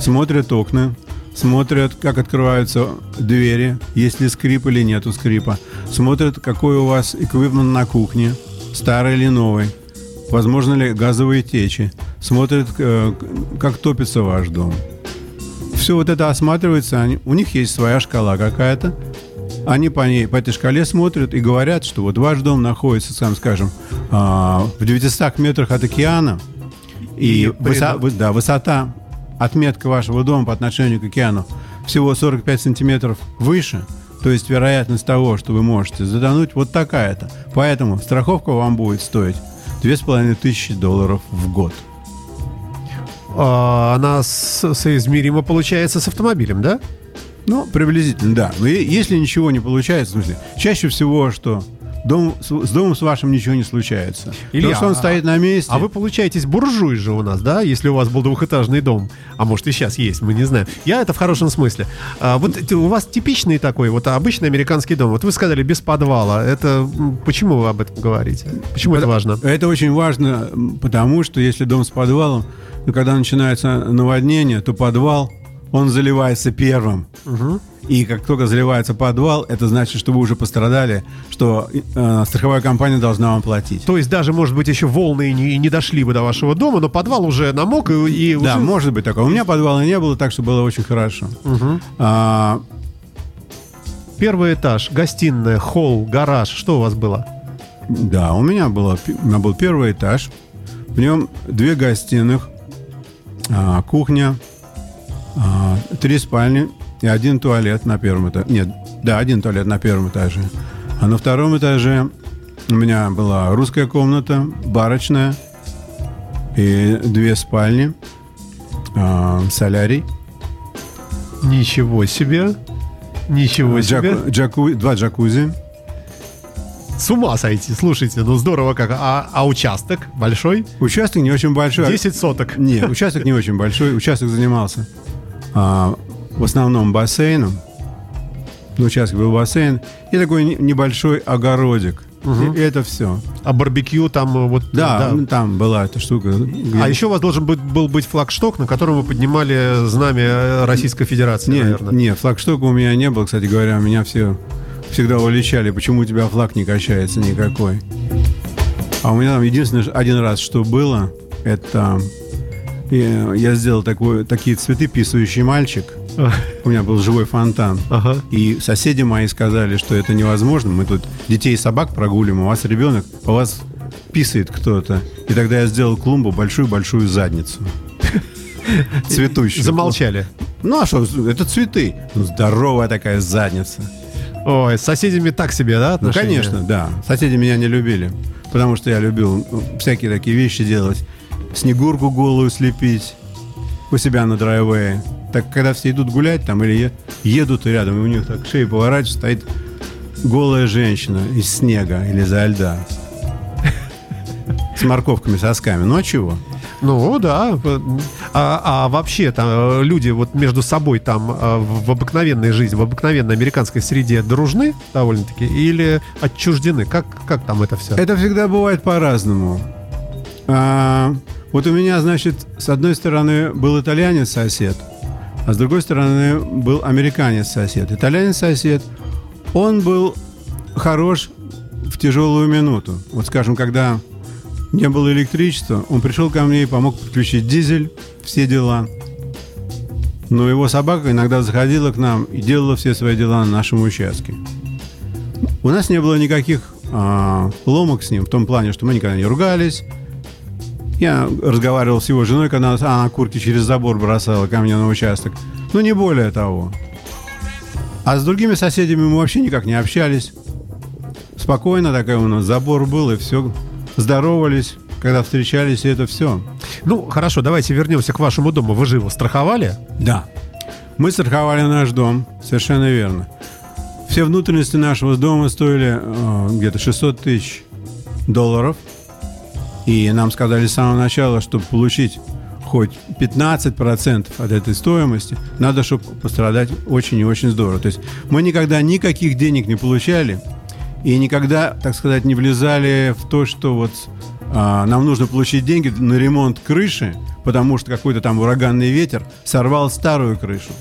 Смотрят окна, смотрят, как открываются двери, есть ли скрип или нету скрипа. Смотрят, какой у вас эквипмент на кухне, старый или новый. Возможно ли газовые течи. Смотрят, э, как топится ваш дом. Все вот это осматривается, они- у них есть своя шкала какая-то. Они по, ней, по этой шкале смотрят и говорят, что вот ваш дом находится, сам скажем, а, в 900 метрах от океана, и,
И
высо- да, высота, отметка вашего дома по отношению к океану всего 45 сантиметров выше, то есть вероятность того, что вы можете затонуть, вот такая-то. Поэтому страховка вам будет стоить 2500 долларов в год.
А, она с- соизмерима, получается, с автомобилем, да?
Ну, приблизительно, да. Но если ничего не получается, в смысле, чаще всего, что дом, с, домом с вашим ничего не случается.
Илья,
Потому что он стоит на месте.
А вы получаетесь буржуй же у нас, да? Если у вас был двухэтажный дом. А может и сейчас есть, мы не знаем. Я это в хорошем смысле. А, вот это у вас типичный такой, вот обычный американский дом. Вот вы сказали без подвала. Это почему вы об этом говорите? Почему это важно?
Это очень важно, потому что если дом с подвалом, то когда начинается наводнение, то подвал, он заливается первым. И как только заливается подвал, это значит, что вы уже пострадали, что э, страховая компания должна вам платить.
То есть даже, может быть, еще волны не, не дошли бы до вашего дома, но подвал уже намок и, и
Да,
уже-
может быть такое. У меня подвала не было, так что было очень хорошо. А,
Первый этаж, гостиная, холл, гараж. Что у вас было?
Да, у меня, было, у меня был первый этаж. В нем две гостиных, а, кухня, а, три спальни и один туалет на первом этаже. Нет, да, один туалет на первом этаже. А на втором этаже у меня была русская комната, барочная и две спальни, а, солярий,
Ничего себе. Ничего себе.
джаку- джаку- два джакузи.
С ума сойти. Слушайте, ну здорово как. А, а участок большой?
Участок не очень большой.
10 соток.
Не, участок не очень большой. Участок занимался а, в основном бассейном. На участке был бассейн и такой не- небольшой огородик. И, и это все.
А барбекю там э, вот...
Да, ну, там была эта штука. где-
А еще у вас должен быть, был быть флагшток, на котором вы поднимали знамя э, Российской Федерации,
не,
наверное.
не, флагштока у меня не было, кстати говоря. Меня все всегда уличали, почему у тебя флаг не качается никакой. А у меня там единственное, один раз, что было, это э, я сделал такой, такие цветы писающий мальчик. У меня был живой фонтан.
Ага.
И соседи мои сказали, что это невозможно. Мы тут детей и собак прогуливаем, у вас ребенок, у вас писает кто-то. И тогда я сделал клумбу большую-большую задницу. Цветущую.
Замолчали.
Ну а что, это цветы. Ну, здоровая такая задница.
Ой, с соседями так себе, да,
Ну,
отношения?
конечно, да. Соседи меня не любили. Потому что я любил ну, всякие такие вещи делать. Снегурку голую слепить у себя на драйвее. Так, когда все идут гулять там или едут рядом, и у них так шея поворачивается, стоит голая женщина из снега или за льда. С морковками, сосками. Ну а чего?
Ну да. А, а вообще там э, люди вот между собой там э, в в обыкновенной жизни, в обыкновенной американской среде дружны довольно-таки или отчуждены? Как, как там это все?
Это всегда бывает по-разному. А, вот у меня, значит, с одной стороны был итальянец сосед, а с другой стороны был американец сосед. Итальянец сосед, он был хорош в тяжелую минуту. Вот, скажем, когда не было электричества, он пришел ко мне и помог подключить дизель, все дела. Но его собака иногда заходила к нам и делала все свои дела на нашем участке. У нас не было никаких а, ломок с ним, в том плане, что мы никогда не ругались. Я разговаривал с его женой, когда она, она курки через забор бросала ко мне на участок. Ну, не более того. А с другими соседями мы вообще никак не общались. Спокойно такая у нас забор был, и все. Здоровались, когда встречались, и это все.
Ну, хорошо, давайте вернемся к вашему дому. Вы же его страховали?
Да. Мы страховали наш дом, совершенно верно. Все внутренности нашего дома стоили э, где-то 600 тысяч долларов. И нам сказали с самого начала, чтобы получить хоть 15% от этой стоимости, надо, чтобы пострадать очень и очень здорово. То есть мы никогда никаких денег не получали и никогда, так сказать, не влезали в то, что вот а, нам нужно получить деньги на ремонт крыши, потому что какой-то там ураганный ветер сорвал старую крышу.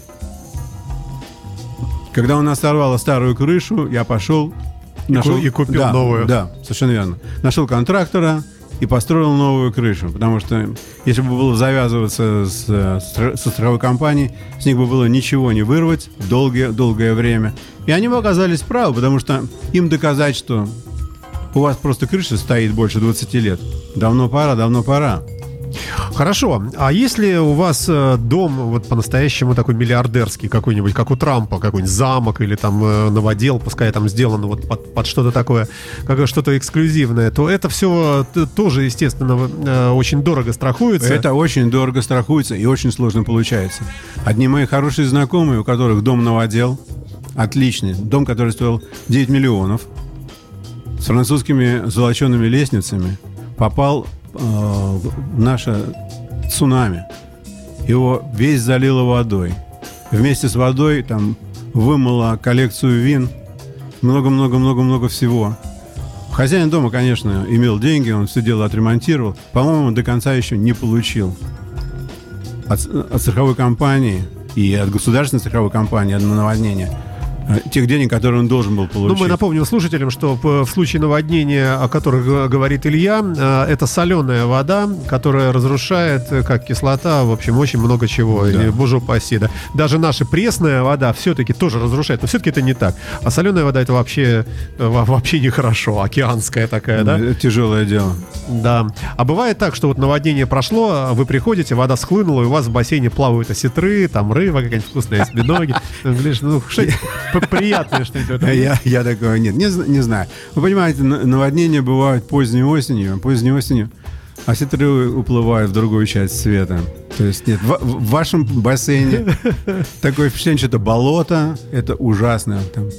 Когда у нас сорвало старую крышу, я пошел...
ку- и купил
да,
новую.
Да, совершенно верно. Нашел контрактора и построил новую крышу. Потому что если бы было завязываться с, э, стра- со страховой компанией, с них бы было ничего не вырвать долгое, долгое время. И они бы оказались правы, потому что им доказать, что у вас просто крыша стоит больше 20 лет. Давно пора, давно пора.
Хорошо. А если у вас э, дом вот по-настоящему такой миллиардерский какой-нибудь, как у Трампа, какой-нибудь замок или там э, новодел, пускай там сделано вот под, под что-то такое, как что-то эксклюзивное, то это все тоже, естественно, э, очень дорого страхуется.
Это очень дорого страхуется и очень сложно получается. Одни мои хорошие знакомые, у которых дом новодел, отличный, дом, который стоил 9 миллионов, с французскими золочеными лестницами, попал э, наше цунами. Его весь залило водой. Вместе с водой там вымыло коллекцию вин, много-много-много-много всего. Хозяин дома, конечно, имел деньги, он все дело отремонтировал. По-моему, до конца еще не получил от, от страховой компании и от государственной страховой компании на наводнение тех денег, которые он должен был
Ну,
получить.
мы напомним слушателям, что в случае наводнения, о которых говорит Илья, э, это соленая вода, которая разрушает, э, как кислота, в общем, очень много чего. И, боже упаси, да. Даже наша пресная вода все-таки тоже разрушает, но все-таки это не так. А соленая вода это вообще, э, во- вообще нехорошо, океанская такая, да?
Это тяжелое дело.
Да. А бывает так, что вот наводнение прошло, вы приходите, вода схлынула, и у вас в бассейне плавают осетры, там рыба какая-нибудь вкусная, осьминоги. Ну, Говоришь, ну, п- приятное что-нибудь.
Я, я такого нет. Не, не знаю. Вы понимаете, на- наводнения бывают поздней осенью. Поздней осенью а уплывают в другую часть света. То есть нет, в, в вашем бассейне такое впечатление, что это болото, это ужасно. Там,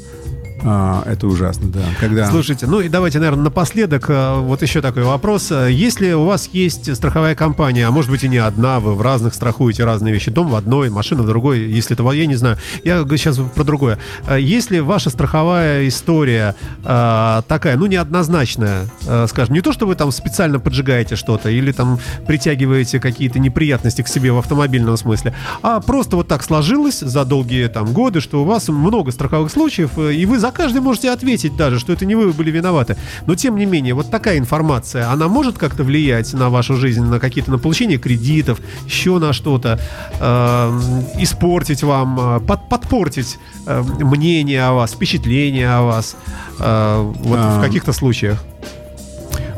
а, это ужасно, да. Когда...
Слушайте, ну и давайте, наверное, напоследок э, вот еще такой вопрос. Э, Если у вас есть страховая компания, а может быть и не одна, вы в разных страхуете разные вещи, дом в одной, машина в другой, если это, я не знаю, я сейчас про другое. Э, Если ваша страховая история такая, ну, неоднозначная, э, скажем, не то, что вы там специально поджигаете что-то или там притягиваете какие-то неприятности к себе в автомобильном смысле, а просто вот так сложилось за долгие там годы, что у вас много страховых случаев, э, и вы за каждый можете ответить даже, что это не вы были виноваты. Но тем не менее, вот такая информация, она может как-то влиять на вашу жизнь, на какие-то, на получение кредитов, еще на что-то, э, испортить вам, э, под- подпортить э, мнение о вас, впечатление о вас, э, вот в
А.
каких-то случаях.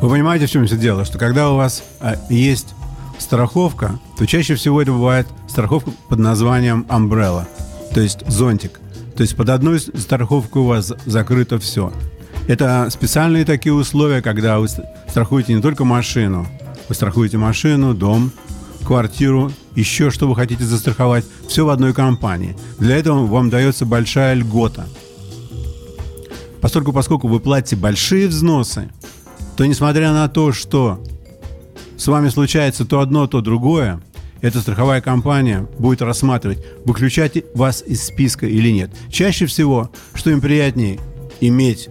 Вы понимаете, в чем все дело? Что когда у вас а, есть страховка, то чаще всего это бывает страховка под названием umbrella, то есть зонтик. То есть под одной страховкой у вас за- закрыто все. Это специальные такие условия, когда вы страхуете не только машину, вы страхуете машину, дом, квартиру, еще что вы хотите застраховать, все в одной компании. Для этого вам дается большая льгота. Поскольку, поскольку вы платите большие взносы, то несмотря на то, что с вами случается то одно, то другое, эта страховая компания будет рассматривать, выключать вас из списка или нет. Чаще всего, что им приятнее иметь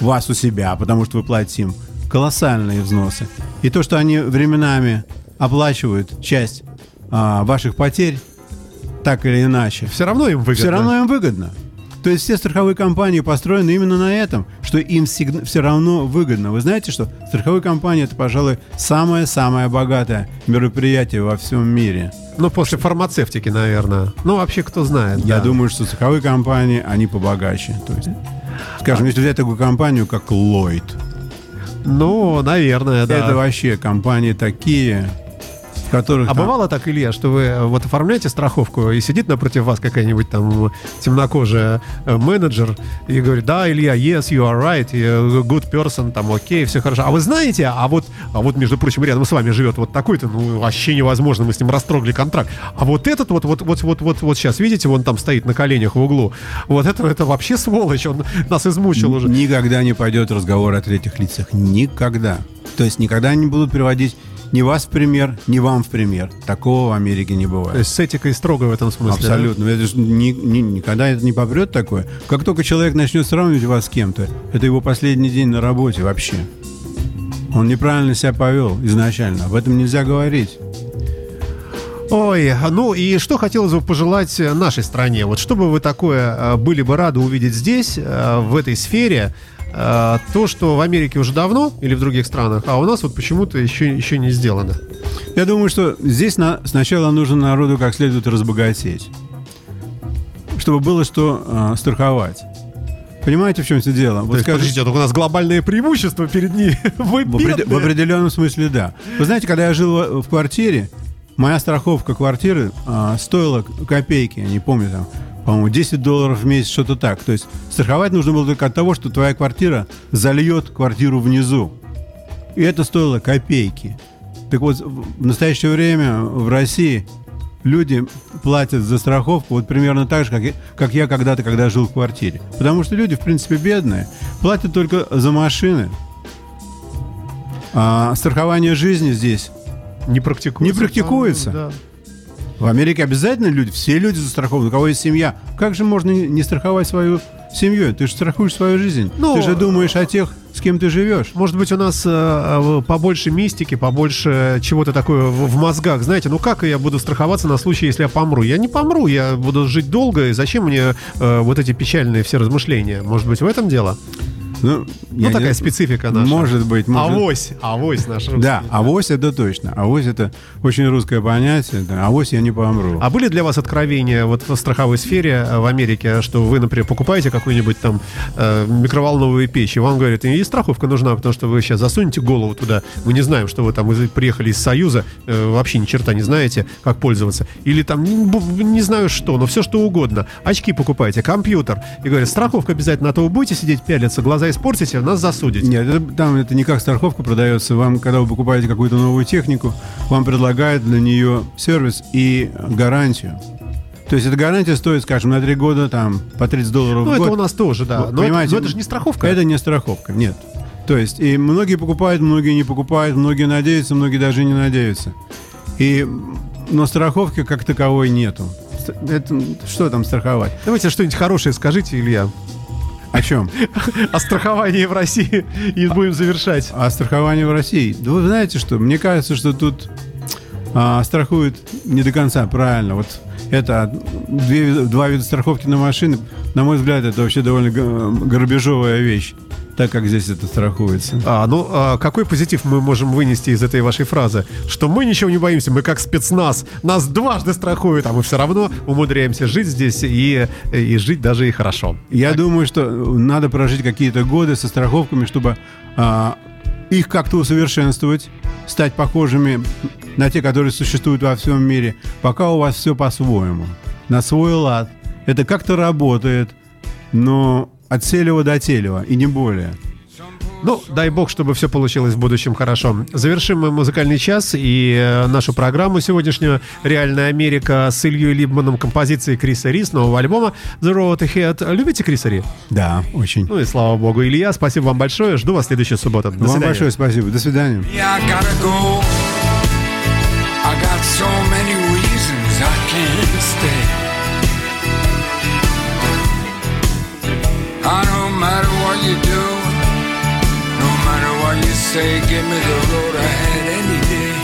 вас у себя, потому что вы платите им колоссальные взносы. И то, что они временами оплачивают часть а, ваших потерь, так или иначе,
Все равно им выгодно.
все равно им выгодно. То есть все страховые компании построены именно на этом, что им все равно выгодно. Вы знаете, что страховые компании это, пожалуй, самое-самое богатое мероприятие во всем мире.
Ну, после фармацевтики, наверное. Ну, вообще, кто знает.
Я
да.
думаю, что страховые компании, они побогаче. То есть, скажем, если взять такую компанию, как Lloyd,
Ну, наверное, да.
это вообще компании такие, которых
А
там-
бывало так, Илья, что вы э, вот оформляете страховку, и сидит напротив вас какая-нибудь там темнокожая э, менеджер и говорит, да, Илья, yes, you are right, э, good person, там, окей, все хорошо. А вы знаете, а вот, а вот, между прочим, рядом с вами живет вот такой-то, ну, вообще невозможно, мы с ним растрогли контракт. А вот этот вот, вот, вот, вот, вот, вот сейчас, видите, вон там стоит на коленях в углу. Вот это, это вообще сволочь, он нас измучил уже.
Никогда не пойдет разговор о третьих лицах. Никогда. То есть никогда не будут приводить ни вас в пример, ни вам в пример. Такого в Америке не
То
бывает.
есть с этикой строго в этом смысле. да?
Абсолютно. Это ж ни- ни- никогда это не попрет такое. Как только человек начнет сравнивать вас с кем-то, это его последний день на работе вообще. Он неправильно себя повел изначально. Об этом нельзя говорить.
Ой, ну и что хотелось бы пожелать нашей стране? Вот что бы вы такое э, были бы рады увидеть здесь, э, в этой сфере, э, то, что в Америке уже давно или в других странах, а у нас вот почему-то еще, еще не сделано.
Я думаю, что здесь на- сначала нужно народу как следует разбогатеть. Чтобы было что а, страховать. Понимаете, в чем все дело?
То
Вот
есть,
скажи-
подождите, у нас глобальное преимущество перед ними. Вы
В, опред- в определенном смысле, да. Вы знаете, когда я жил в, квартире, моя страховка квартиры а, стоила копейки, я не помню там, по-моему, 10 долларов в месяц, что-то так. То есть страховать нужно было только от того, что твоя квартира зальет квартиру внизу. И это стоило копейки. Так вот, в настоящее время в России люди платят за страховку вот примерно так же, как я, как я когда-то, когда жил в квартире. Потому что люди, в принципе, бедные, платят только за машины, а страхование жизни здесь
Не практикуется.
Не практикуется.
Да.
В Америке обязательно люди, все люди застрахованы, у кого есть семья. Как же можно не страховать свою семью? Ты же страхуешь свою жизнь.
Ну,
Ты же думаешь о тех с кем ты живешь.
Может быть, у нас э, э, побольше мистики, побольше чего-то такое в, в мозгах. Знаете, ну как я буду страховаться на случай, если я помру? Я не помру, я буду жить долго, и зачем мне э, вот эти печальные все размышления? Может быть, в этом дело?
Ну,
Ну, такая
не-
специфика наша.
Может быть, может.
Авось, авось наша.
Да, авось это точно. Авось это очень русское понятие. Да, авось я не помру.
А были для вас откровения вот в страховой сфере э, в Америке, что вы, например, покупаете какую-нибудь там э, микроволновую печь, и вам говорят, и страховка нужна, потому что вы сейчас засунете голову туда, мы не знаем, что вы там приехали из Союза, э, вообще ни черта не знаете, как пользоваться. Или там, не знаю что, но все что угодно. Очки покупаете, компьютер. И говорят, страховка обязательно, а то вы будете сидеть пялиться, глаза испортите, нас засудите.
Нет, это, там это не как страховка продается. Вам, когда вы покупаете какую-то новую технику, вам предлагают для нее сервис и гарантию. То есть эта гарантия стоит, скажем, на 3 года там по 30 долларов
Ну,
в
это
год.
у нас тоже, да. Но,
понимаете,
это, но это же не страховка.
Это не страховка, нет. То есть, и многие покупают, многие не покупают, многие надеются, многие даже не надеются. И, но страховки как таковой нету. Это, что там страховать?
Давайте что-нибудь хорошее скажите, Илья,
О чем?
о страховании в России, и будем завершать.
А страхование в России? Да вы знаете что? Мне кажется, что тут а, страхуют не до конца правильно. Вот это две, два вида страховки на машины. На мой взгляд, это вообще довольно грабежовая вещь, так как здесь это страхуется.
А, ну, а какой позитив мы можем вынести из этой вашей фразы? Что мы ничего не боимся, мы как спецназ. Нас дважды страхуют, а мы все равно умудряемся жить здесь и, и жить даже и хорошо.
Я думаю, что надо прожить какие-то годы со страховками, чтобы а, их как-то усовершенствовать, стать похожими на те, которые существуют во всем мире, пока у вас все по-своему, на свой лад. Это как-то работает, но от селева до телева, и не более.
Ну, дай бог, чтобы все получилось в будущем хорошо. Завершим мы музыкальный час и э, нашу программу сегодняшнюю «Реальная Америка» с Ильей Либманом композицией Криса Ри с нового альбома «The Road Ahead». Любите Криса Ри?
Да, очень.
Ну и слава богу. Илья, спасибо вам большое. Жду вас в следующую субботу. До
Вам
свидания.
большое спасибо. До свидания.
I no matter what you do, no matter what you say, give me the road ahead any day.